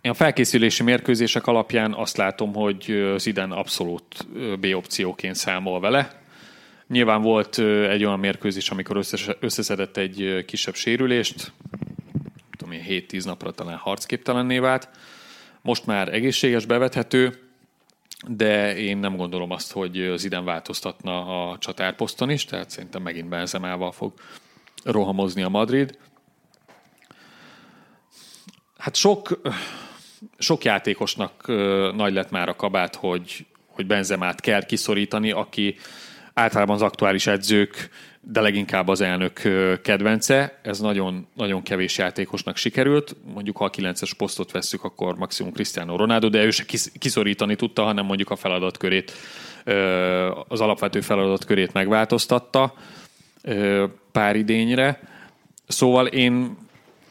Én a felkészülési mérkőzések alapján azt látom, hogy ö, Zidane abszolút B opcióként számol vele. Nyilván volt egy olyan mérkőzés, amikor összes, összeszedett egy kisebb sérülést, én, 7-10 napra talán harcképtelenné vált. Most már egészséges, bevethető, de én nem gondolom azt, hogy ö, Zidane változtatna a csatárposzton is, tehát szerintem megint Benzemával fog rohamozni a Madrid. Hát sok, sok játékosnak nagy lett már a kabát, hogy, hogy Benzemát kell kiszorítani, aki általában az aktuális edzők, de leginkább az elnök kedvence. Ez nagyon, nagyon kevés játékosnak sikerült. Mondjuk, ha a 9-es posztot vesszük, akkor maximum Cristiano Ronaldo, de ő se kisz- kiszorítani tudta, hanem mondjuk a feladatkörét, az alapvető feladatkörét megváltoztatta pár idényre. Szóval én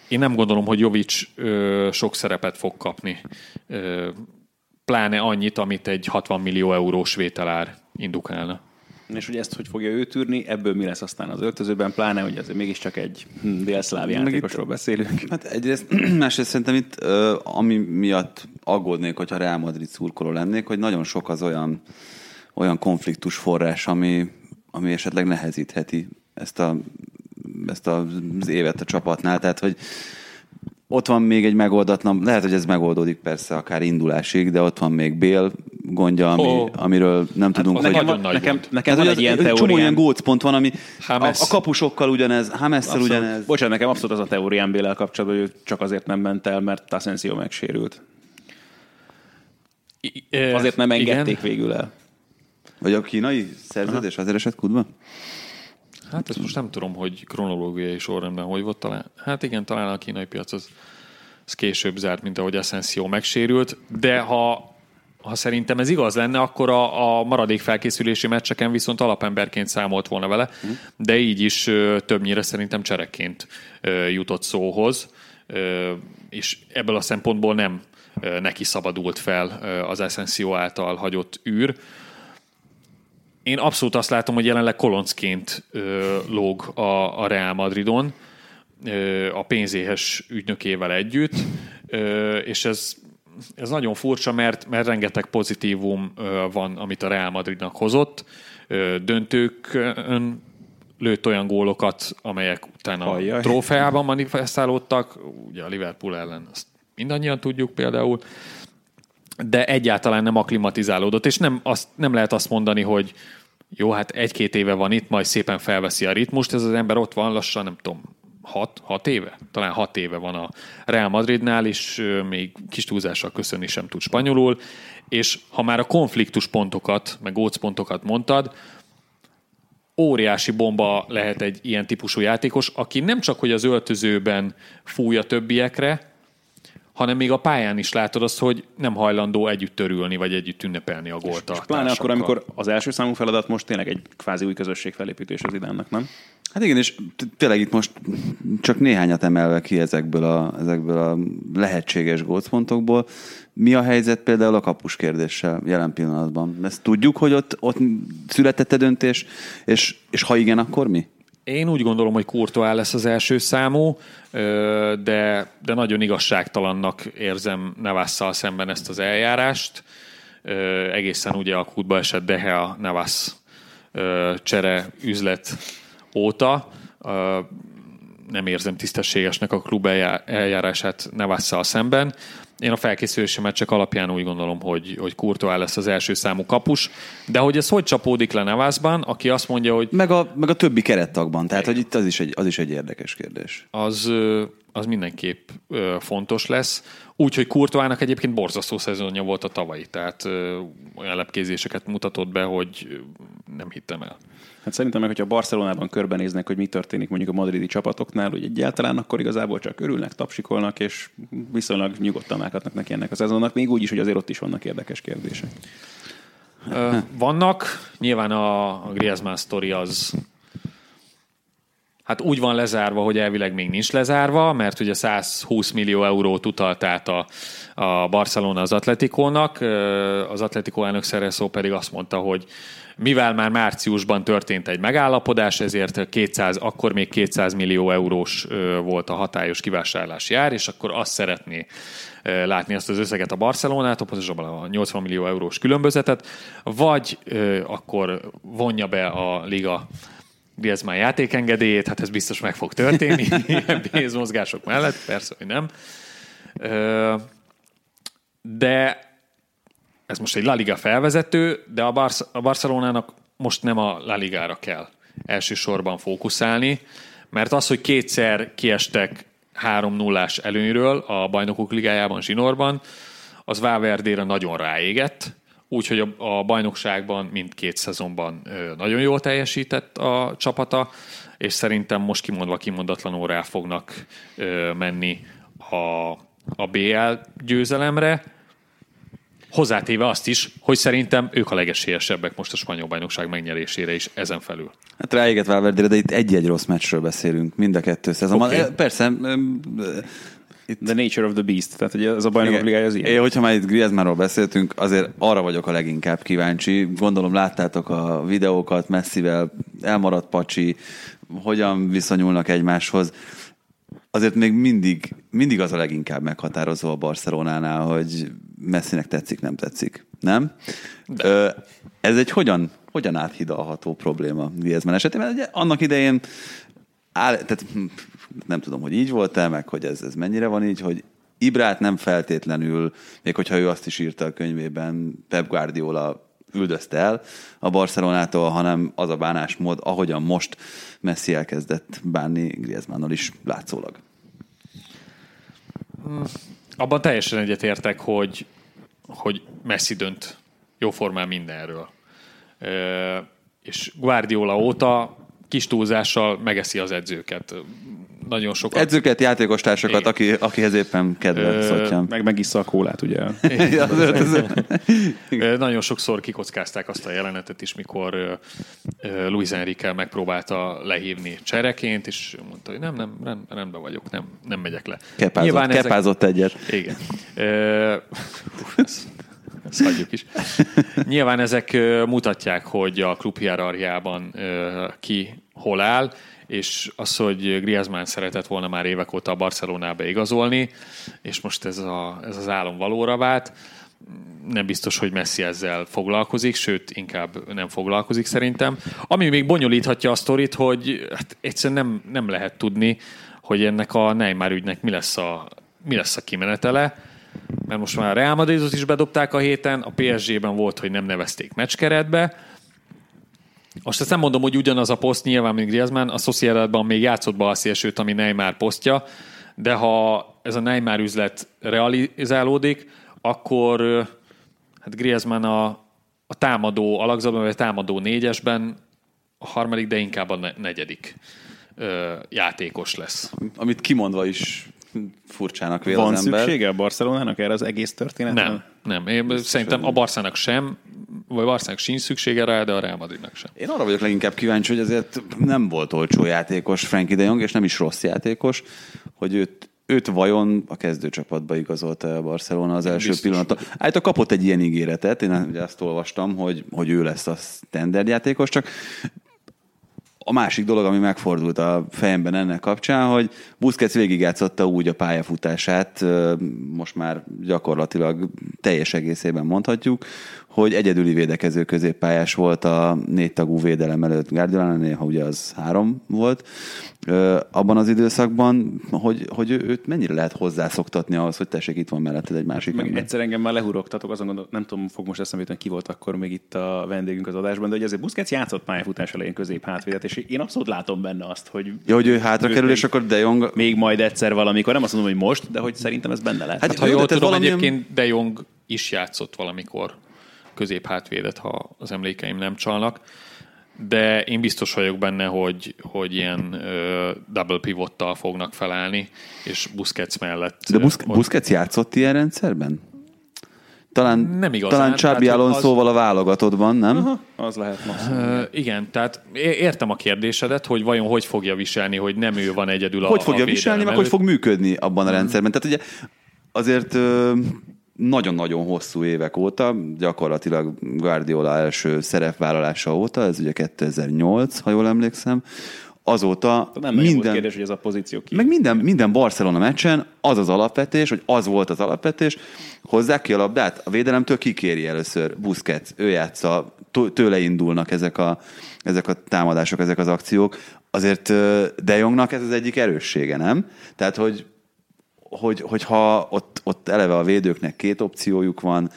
én nem gondolom, hogy Jovic ö, sok szerepet fog kapni. Pláne annyit, amit egy 60 millió eurós vételár indukálna. És hogy ezt hogy fogja ő tűrni, ebből mi lesz aztán az öltözőben, pláne, hogy ez mégiscsak egy hm, délszláv játékosról beszélünk. Hát egyrészt, másrészt szerintem itt, ami miatt aggódnék, hogyha Real Madrid szurkoló lennék, hogy nagyon sok az olyan, olyan konfliktus forrás, ami, ami esetleg nehezítheti ezt, a, ezt az évet a csapatnál. Tehát, hogy ott van még egy megoldatlan, lehet, hogy ez megoldódik persze akár indulásig, de ott van még Bél gondja, ami, Ó. amiről nem tudunk, az hogy... Nekem, nagy van, nekem, gond. nekem Tehát, van egy ilyen egy csomó ilyen teóriám. gócpont van, ami a, James. a kapusokkal ugyanez, Hamesszel ugyanez. Bocsánat, nekem abszolút az a teóriám Bélel kapcsolatban, hogy csak azért nem ment el, mert Asensio megsérült. I- Azért nem engedték Igen. végül el. Vagy a kínai szerződés azért esett kudba? Hát ezt most nem tudom, hogy kronológiai sorrendben hogy volt talán. Hát igen, talán a kínai piac az, az később zárt, mint ahogy Asensio megsérült, de ha ha szerintem ez igaz lenne, akkor a, a maradék felkészülési meccseken viszont alapemberként számolt volna vele, de így is ö, többnyire szerintem cserekként ö, jutott szóhoz, ö, és ebből a szempontból nem ö, neki szabadult fel ö, az Asensio által hagyott űr. Én abszolút azt látom, hogy jelenleg koloncként ö, lóg a, a Real Madridon, ö, a pénzéhes ügynökével együtt, ö, és ez ez nagyon furcsa, mert, mert rengeteg pozitívum ö, van, amit a Real Madridnak hozott. Ö, döntőkön lőtt olyan gólokat, amelyek utána Ajjaj. a trófeában manifestálódtak, ugye a Liverpool ellen azt mindannyian tudjuk például, de egyáltalán nem aklimatizálódott, és nem, azt, nem lehet azt mondani, hogy jó, hát egy-két éve van itt, majd szépen felveszi a ritmust, ez az ember ott van lassan, nem tudom, hat, hat éve? Talán hat éve van a Real Madridnál, és még kis túlzással köszönni sem tud spanyolul, és ha már a konfliktus pontokat, meg gócpontokat mondtad, óriási bomba lehet egy ilyen típusú játékos, aki nem csak, hogy az öltözőben fúj a többiekre, hanem még a pályán is látod azt, hogy nem hajlandó együtt törülni, vagy együtt ünnepelni a gólt a És pláne akkor, amikor az első számú feladat most tényleg egy kvázi új közösség felépítés az idánnak, nem? Hát igen, és tényleg itt most csak néhányat emelve ki ezekből a, ezekből a lehetséges gócpontokból. Mi a helyzet például a kapus kérdéssel jelen pillanatban? Ezt tudjuk, hogy ott, ott született döntés, és, és ha igen, akkor mi? Én úgy gondolom, hogy Courtois lesz az első számú, de, de nagyon igazságtalannak érzem Navasszal szemben ezt az eljárást. Egészen ugye a kútba esett Navas ö, csere üzlet óta. Nem érzem tisztességesnek a klub eljá- eljárását Navasszal szemben. Én a felkészülési meccsek alapján úgy gondolom, hogy, hogy Courtois lesz az első számú kapus, de hogy ez hogy csapódik le Navasban, aki azt mondja, hogy Meg a, meg a többi kerettagban. Tehát, hogy itt az is, egy, az is egy érdekes kérdés. az, az mindenképp fontos lesz. Úgyhogy Kurtoának egyébként borzasztó szezonja volt a tavalyi, tehát olyan lepkézéseket mutatott be, hogy nem hittem el. Hát szerintem meg, hogyha Barcelonában körbenéznek, hogy mi történik mondjuk a madridi csapatoknál, hogy egyáltalán akkor igazából csak örülnek, tapsikolnak, és viszonylag nyugodtan állhatnak neki ennek a szezonnak, még úgy is, hogy azért ott is vannak érdekes kérdések. Ö, vannak, nyilván a, a Griezmann sztori az hát úgy van lezárva, hogy elvileg még nincs lezárva, mert ugye 120 millió eurót utalt át a, a Barcelona az Atletikónak, az Atletikó elnök Szereszó pedig azt mondta, hogy mivel már márciusban történt egy megállapodás, ezért 200, akkor még 200 millió eurós volt a hatályos kivásárlási ár, és akkor azt szeretné látni azt az összeget a Barcelonától, pontosabban a 80 millió eurós különbözetet, vagy akkor vonja be a liga Griezmann játékengedélyét, hát ez biztos meg fog történni, ilyen pénzmozgások mellett, persze, hogy nem. De ez most egy La Liga felvezető, de a, Barc- a Barcelonának most nem a La Ligára kell elsősorban fókuszálni, mert az, hogy kétszer kiestek 3 0 előnyről a bajnokok ligájában, zsinórban, az Valverdére nagyon ráégett, úgyhogy a, a bajnokságban mindkét szezonban ö, nagyon jól teljesített a csapata, és szerintem most kimondva kimondatlanul rá fognak ö, menni a, a BL győzelemre, Hozzátéve azt is, hogy szerintem ők a legesélyesebbek most a spanyol bajnokság megnyerésére is ezen felül. Hát ráéget Valverde, de itt egy-egy rossz meccsről beszélünk, mind a kettő szezonban. Oké. Okay. Persze, öm, itt The nature of the beast, tehát ugye ez a bajnokok ligája az ilyen. Én, hogyha már itt Griezmannról beszéltünk, azért arra vagyok a leginkább kíváncsi. Gondolom láttátok a videókat Messivel, elmaradt Pacsi, hogyan viszonyulnak egymáshoz. Azért még mindig, mindig az a leginkább meghatározó a Barcelonánál, hogy Messinek tetszik, nem tetszik. Nem? Ö, ez egy hogyan, hogyan áthidalható probléma Griezmann esetében? Ugye annak idején áll, tehát hm, nem tudom, hogy így volt-e, meg hogy ez, ez mennyire van így, hogy Ibrát nem feltétlenül, még hogyha ő azt is írta a könyvében, Pep Guardiola üldözte el a Barcelonától, hanem az a bánásmód, ahogyan most Messi elkezdett bánni Griezmannnal is látszólag. Abban teljesen egyetértek, hogy, hogy Messi dönt jóformán mindenről. És Guardiola óta kis túlzással megeszi az edzőket. Nagyon sokat... Edzőket, játékostársakat, aki, akihez éppen kedve szotjan. Meg megissza a kólát, ugye? Ja, az- az- Ö, Nagyon sokszor kikockázták azt a jelenetet is, mikor ö, ö, Luis Enrique megpróbálta lehívni csereként, és mondta, hogy nem, nem, rend, rendben vagyok, nem, nem megyek le. Kepázott, ezek- kepázott egyet. Igen. Ö, ezt, hagyjuk is. Nyilván ezek ö, mutatják, hogy a klub hierarchiában ö, ki hol áll, és az, hogy Griezmann szeretett volna már évek óta a Barcelonába igazolni, és most ez, a, ez az álom valóra vált, nem biztos, hogy Messi ezzel foglalkozik, sőt, inkább nem foglalkozik szerintem. Ami még bonyolíthatja a sztorit, hogy hát egyszerűen nem, nem lehet tudni, hogy ennek a Neymar ügynek mi lesz a, mi lesz a kimenetele, mert most már a Real Madridot is bedobták a héten, a PSG-ben volt, hogy nem nevezték meccskeretbe, most ezt nem mondom, hogy ugyanaz a poszt nyilván, mint Griezmann, a Sociedadban még játszott be a szélsőt, ami Neymar posztja, de ha ez a Neymar üzlet realizálódik, akkor hát Griezmann a, a támadó alakzatban, vagy a támadó négyesben a harmadik, de inkább a ne- negyedik ö, játékos lesz. Amit kimondva is furcsának vél Van az ember. szüksége a Barcelonának erre az egész történetre? Nem, nem. Én szerintem a Barszának sem, vagy Barszának sincs szüksége rá, de a Real Madridnak sem. Én arra vagyok leginkább kíváncsi, hogy azért nem volt olcsó játékos Frankie de Jong, és nem is rossz játékos, hogy őt, őt vajon a kezdőcsapatba igazolta a Barcelona az első pillanattól. Általában kapott egy ilyen ígéretet, én ugye azt olvastam, hogy, hogy ő lesz a standard játékos, csak a másik dolog, ami megfordult a fejemben ennek kapcsán, hogy Busquets végigjátszotta úgy a pályafutását, most már gyakorlatilag teljes egészében mondhatjuk, hogy egyedüli védekező középpályás volt a négy tagú védelem előtt Guardiola, néha ugye az három volt ö, abban az időszakban, hogy, hogy ő- őt mennyire lehet hozzászoktatni ahhoz, hogy tessék, itt van melletted egy másik Meg ember. egyszer engem már lehurogtatok, azon gondol, nem tudom, fog most eszembe jutni, ki volt akkor még itt a vendégünk az adásban, de hogy azért Busquets játszott pályafutás elején közép hátvédet, és én abszolút látom benne azt, hogy Ja, hogy ő hátra kerül, és akkor De Jong... még majd egyszer valamikor, nem azt mondom, hogy most, de hogy szerintem ez benne lehet. Hát Hát, ha Jó, jól tudom, valamilyen- egyébként De Jong is játszott valamikor középhátvédet, ha az emlékeim nem csalnak. De én biztos vagyok benne, hogy, hogy ilyen ö, double pivottal fognak felállni, és Busquets mellett. De Bus- ö, ott- Busquets játszott ilyen rendszerben? Talán, Nem igazán, talán Csábi tehát, hogy Alonsoval a válogatottban, nem? Aha, az lehet maximum. Igen, tehát értem a kérdésedet, hogy vajon hogy fogja viselni, hogy nem ő van egyedül a hogy fogja a viselni, meg hogy fog működni abban a rendszerben. Tehát ugye azért ö, nagyon-nagyon hosszú évek óta, gyakorlatilag Guardiola első szerepvállalása óta, ez ugye 2008, ha jól emlékszem, azóta Nem minden, kérdés, hogy ez a pozíció ki. meg minden, minden Barcelona meccsen az az alapvetés, hogy az volt az alapvetés, hozzák ki a labdát, a védelemtől kikéri először Busquets, ő játsza, tő- tőle indulnak ezek a, ezek a támadások, ezek az akciók. Azért De Jongnak ez az egyik erőssége, nem? Tehát, hogy hogy, hogyha ott, ott eleve a védőknek két opciójuk van,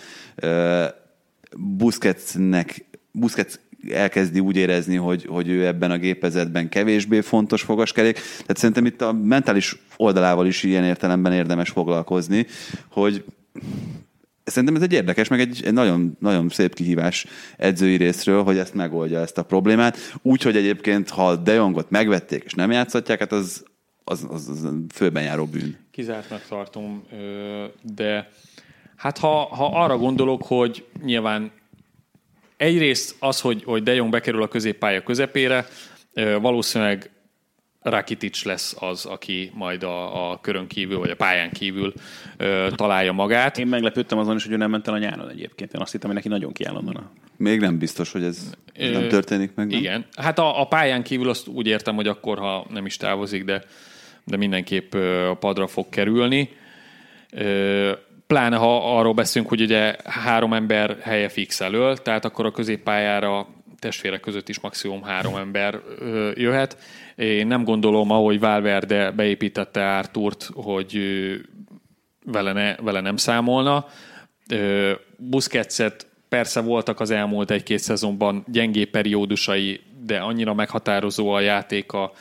Busquetsnek, Busquets elkezdi úgy érezni, hogy, hogy ő ebben a gépezetben kevésbé fontos fogaskerék. Tehát szerintem itt a mentális oldalával is ilyen értelemben érdemes foglalkozni, hogy Szerintem ez egy érdekes, meg egy, egy nagyon, nagyon szép kihívás edzői részről, hogy ezt megoldja ezt a problémát. Úgyhogy egyébként, ha De Jongot megvették és nem játszhatják, hát az, az, az, az főben járó bűn. Kizártnak tartom, ö, de hát ha, ha arra gondolok, hogy nyilván egyrészt az, hogy, hogy De Jong bekerül a középpálya közepére, ö, valószínűleg Rakitic lesz az, aki majd a, a körön kívül, vagy a pályán kívül ö, találja magát. Én meglepődtem azon is, hogy ő nem ment el a nyáron egyébként. Én azt hittem, hogy neki nagyon kiáll onnan a Még nem biztos, hogy ez ez nem Ö, történik meg. Nem? Igen. Hát a, a pályán kívül azt úgy értem, hogy akkor, ha nem is távozik, de, de mindenképp a padra fog kerülni. Pláne, ha arról beszélünk, hogy ugye három ember helye fix elől, tehát akkor a középpályára testvérek között is maximum három ember jöhet. Én nem gondolom, ahogy Valverde beépítette Arturt, hogy vele, ne, vele nem számolna. Busquetset persze voltak az elmúlt egy-két szezonban gyengé periódusai, de annyira meghatározó a játéka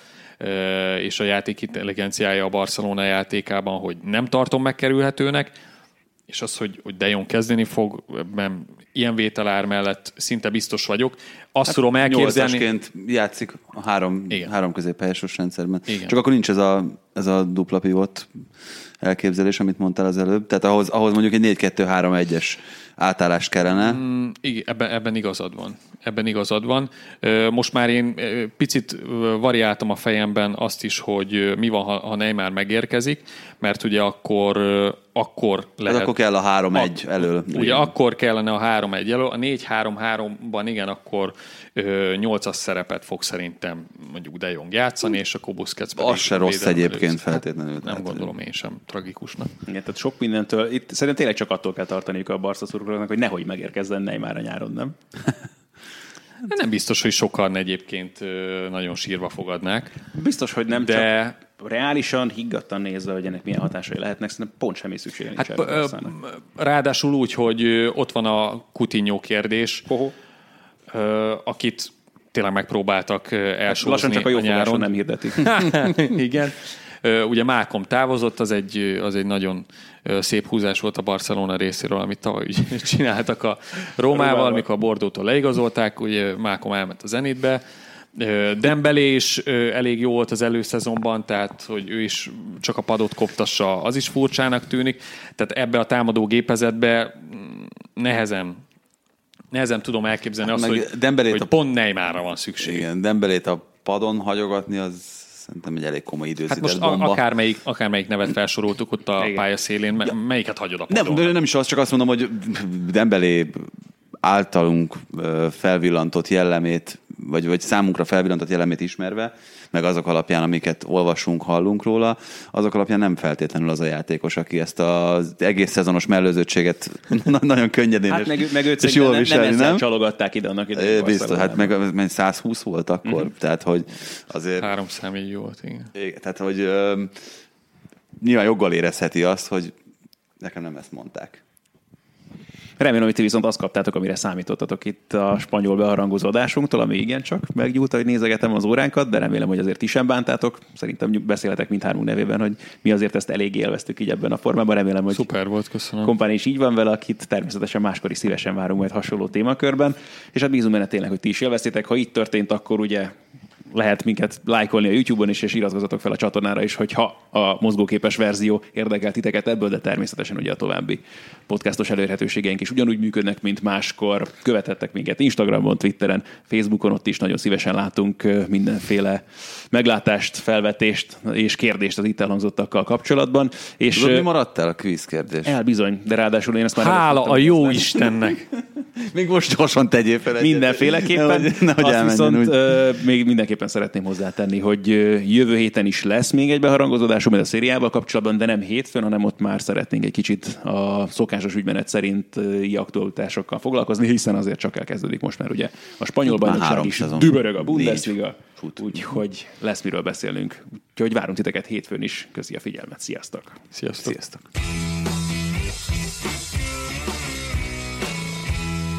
és a játék intelligenciája a Barcelona játékában, hogy nem tartom megkerülhetőnek. és az, hogy, hogy De Jong kezdeni fog, ebben ilyen vételár mellett szinte biztos vagyok. Azt hát tudom elképzelni... Játszik a három, Igen. három középpályasos rendszerben. Igen. Csak akkor nincs ez a, ez a dupla pivot elképzelés, amit mondtál az előbb. Tehát ahhoz, ahhoz mondjuk egy 4-2-3-1-es átállást kellene. Mm, Igen, ebben, ebben igazad van. Ebben igazad van. Most már én picit variáltam a fejemben azt is, hogy mi van, ha Neymar megérkezik, mert ugye akkor, akkor Hát lehet... akkor kell a 3-1 elől. Ugye akkor kellene a 3-1 elő, a 4-3-3-ban igen, akkor ö, 8-as szerepet fog szerintem mondjuk De Jong játszani, és akkor Busquets pedig Az se rossz egyébként először. feltétlenül. Nem gondolom én sem tragikusnak. Igen, tehát sok mindentől, itt szerintem tényleg csak attól kell tartaniuk a Barca szurkolóknak, hogy nehogy megérkezzen Neymar a nyáron, nem? De nem biztos, hogy sokan egyébként nagyon sírva fogadnák. Biztos, hogy nem, De- csak reálisan, higgadtan nézve, hogy ennek milyen hatásai lehetnek, szerintem pont semmi szüksége nincs Hát erre a ö, Barszának. ráadásul úgy, hogy ott van a Coutinho kérdés, Hoho. akit tényleg megpróbáltak ö, elsózni Lassan csak a jó nyáron. fogáson nem hirdetik. Igen. Ugye Malcolm távozott, az egy, az egy nagyon szép húzás volt a Barcelona részéről, amit tavaly ugye csináltak a Rómával, Rómával. mikor a Bordótól leigazolták, ugye Malcolm elment a Zenitbe. Ö, Dembélé is elég jó volt az előszezonban, tehát hogy ő is csak a padot koptassa, az is furcsának tűnik. Tehát ebbe a támadó gépezetbe mm, nehezen nehezen tudom elképzelni Hát azt, hogy, Dembélét hogy a- pont Neymarra van szükség. Igen, Dembelét a padon hagyogatni, az szerintem egy elég komoly Hát időzített most bomba. akármelyik, akármelyik nevet felsoroltuk ott a Igen. pályaszélén, me- melyiket hagyod a Nem, padon? de nem is az, csak azt mondom, hogy Dembelé általunk felvillantott jellemét, vagy, vagy számunkra felvillantott jellemét ismerve, meg azok alapján, amiket olvasunk, hallunk róla, azok alapján nem feltétlenül az a játékos, aki ezt az egész szezonos mellőzőtséget na- nagyon könnyedén Hát és, meg, meg őt és jól nem, nem viseli, ezzel nem? csalogatták ide annak idején. Biztos, hát meg, meg 120 volt akkor, Mhm. tehát hogy azért... Három számjegyű volt, igen. Igen, tehát, hogy ö, nyilván joggal érezheti azt, hogy nekem nem ezt mondták. Remélem, hogy ti viszont azt kaptátok, amire számítottatok itt a spanyol beharangozó adásunktól, ami igencsak meggyújt, hogy nézegetem az óránkat, de remélem, hogy azért ti sem bántátok. Szerintem beszélhetek mindhármunk nevében, hogy mi azért ezt elég élveztük így ebben a formában. Remélem, hogy Szuper volt, köszönöm. kompáni is így van vele, akit természetesen máskor is szívesen várunk majd hasonló témakörben. És hát bízunk benne tényleg, hogy ti is élveztétek. Ha így történt, akkor ugye lehet minket lájkolni a YouTube-on is, és iratkozzatok fel a csatornára is, hogyha a mozgóképes verzió érdekel titeket ebből, de természetesen ugye a további podcastos elérhetőségeink is ugyanúgy működnek, mint máskor. Követettek minket Instagramon, Twitteren, Facebookon, ott is nagyon szívesen látunk mindenféle meglátást, felvetést és kérdést az itt elhangzottakkal kapcsolatban. És Tudod, mi maradt el a kvíz kérdés? el bizony, de ráadásul én ezt már... Hála a jó hozni. Istennek! Még most gyorsan tegyél fel. Mindenféleképpen. Nehogy, nehogy Azt viszont úgy. ö, még mindenképpen szeretném hozzátenni, hogy jövő héten is lesz még egy beharangozódásunk, mert a szériával kapcsolatban, de nem hétfőn, hanem ott már szeretnénk egy kicsit a szokásos ügymenet szerint aktualitásokkal foglalkozni, hiszen azért csak elkezdődik most már ugye a spanyol bajnokság is, szezon. dübörög a. Bundesliga, úgyhogy lesz miről beszélnünk. Úgyhogy várunk titeket hétfőn is. Köszi a figyelmet. Sziasztok! Sziasztok! Sziasztok.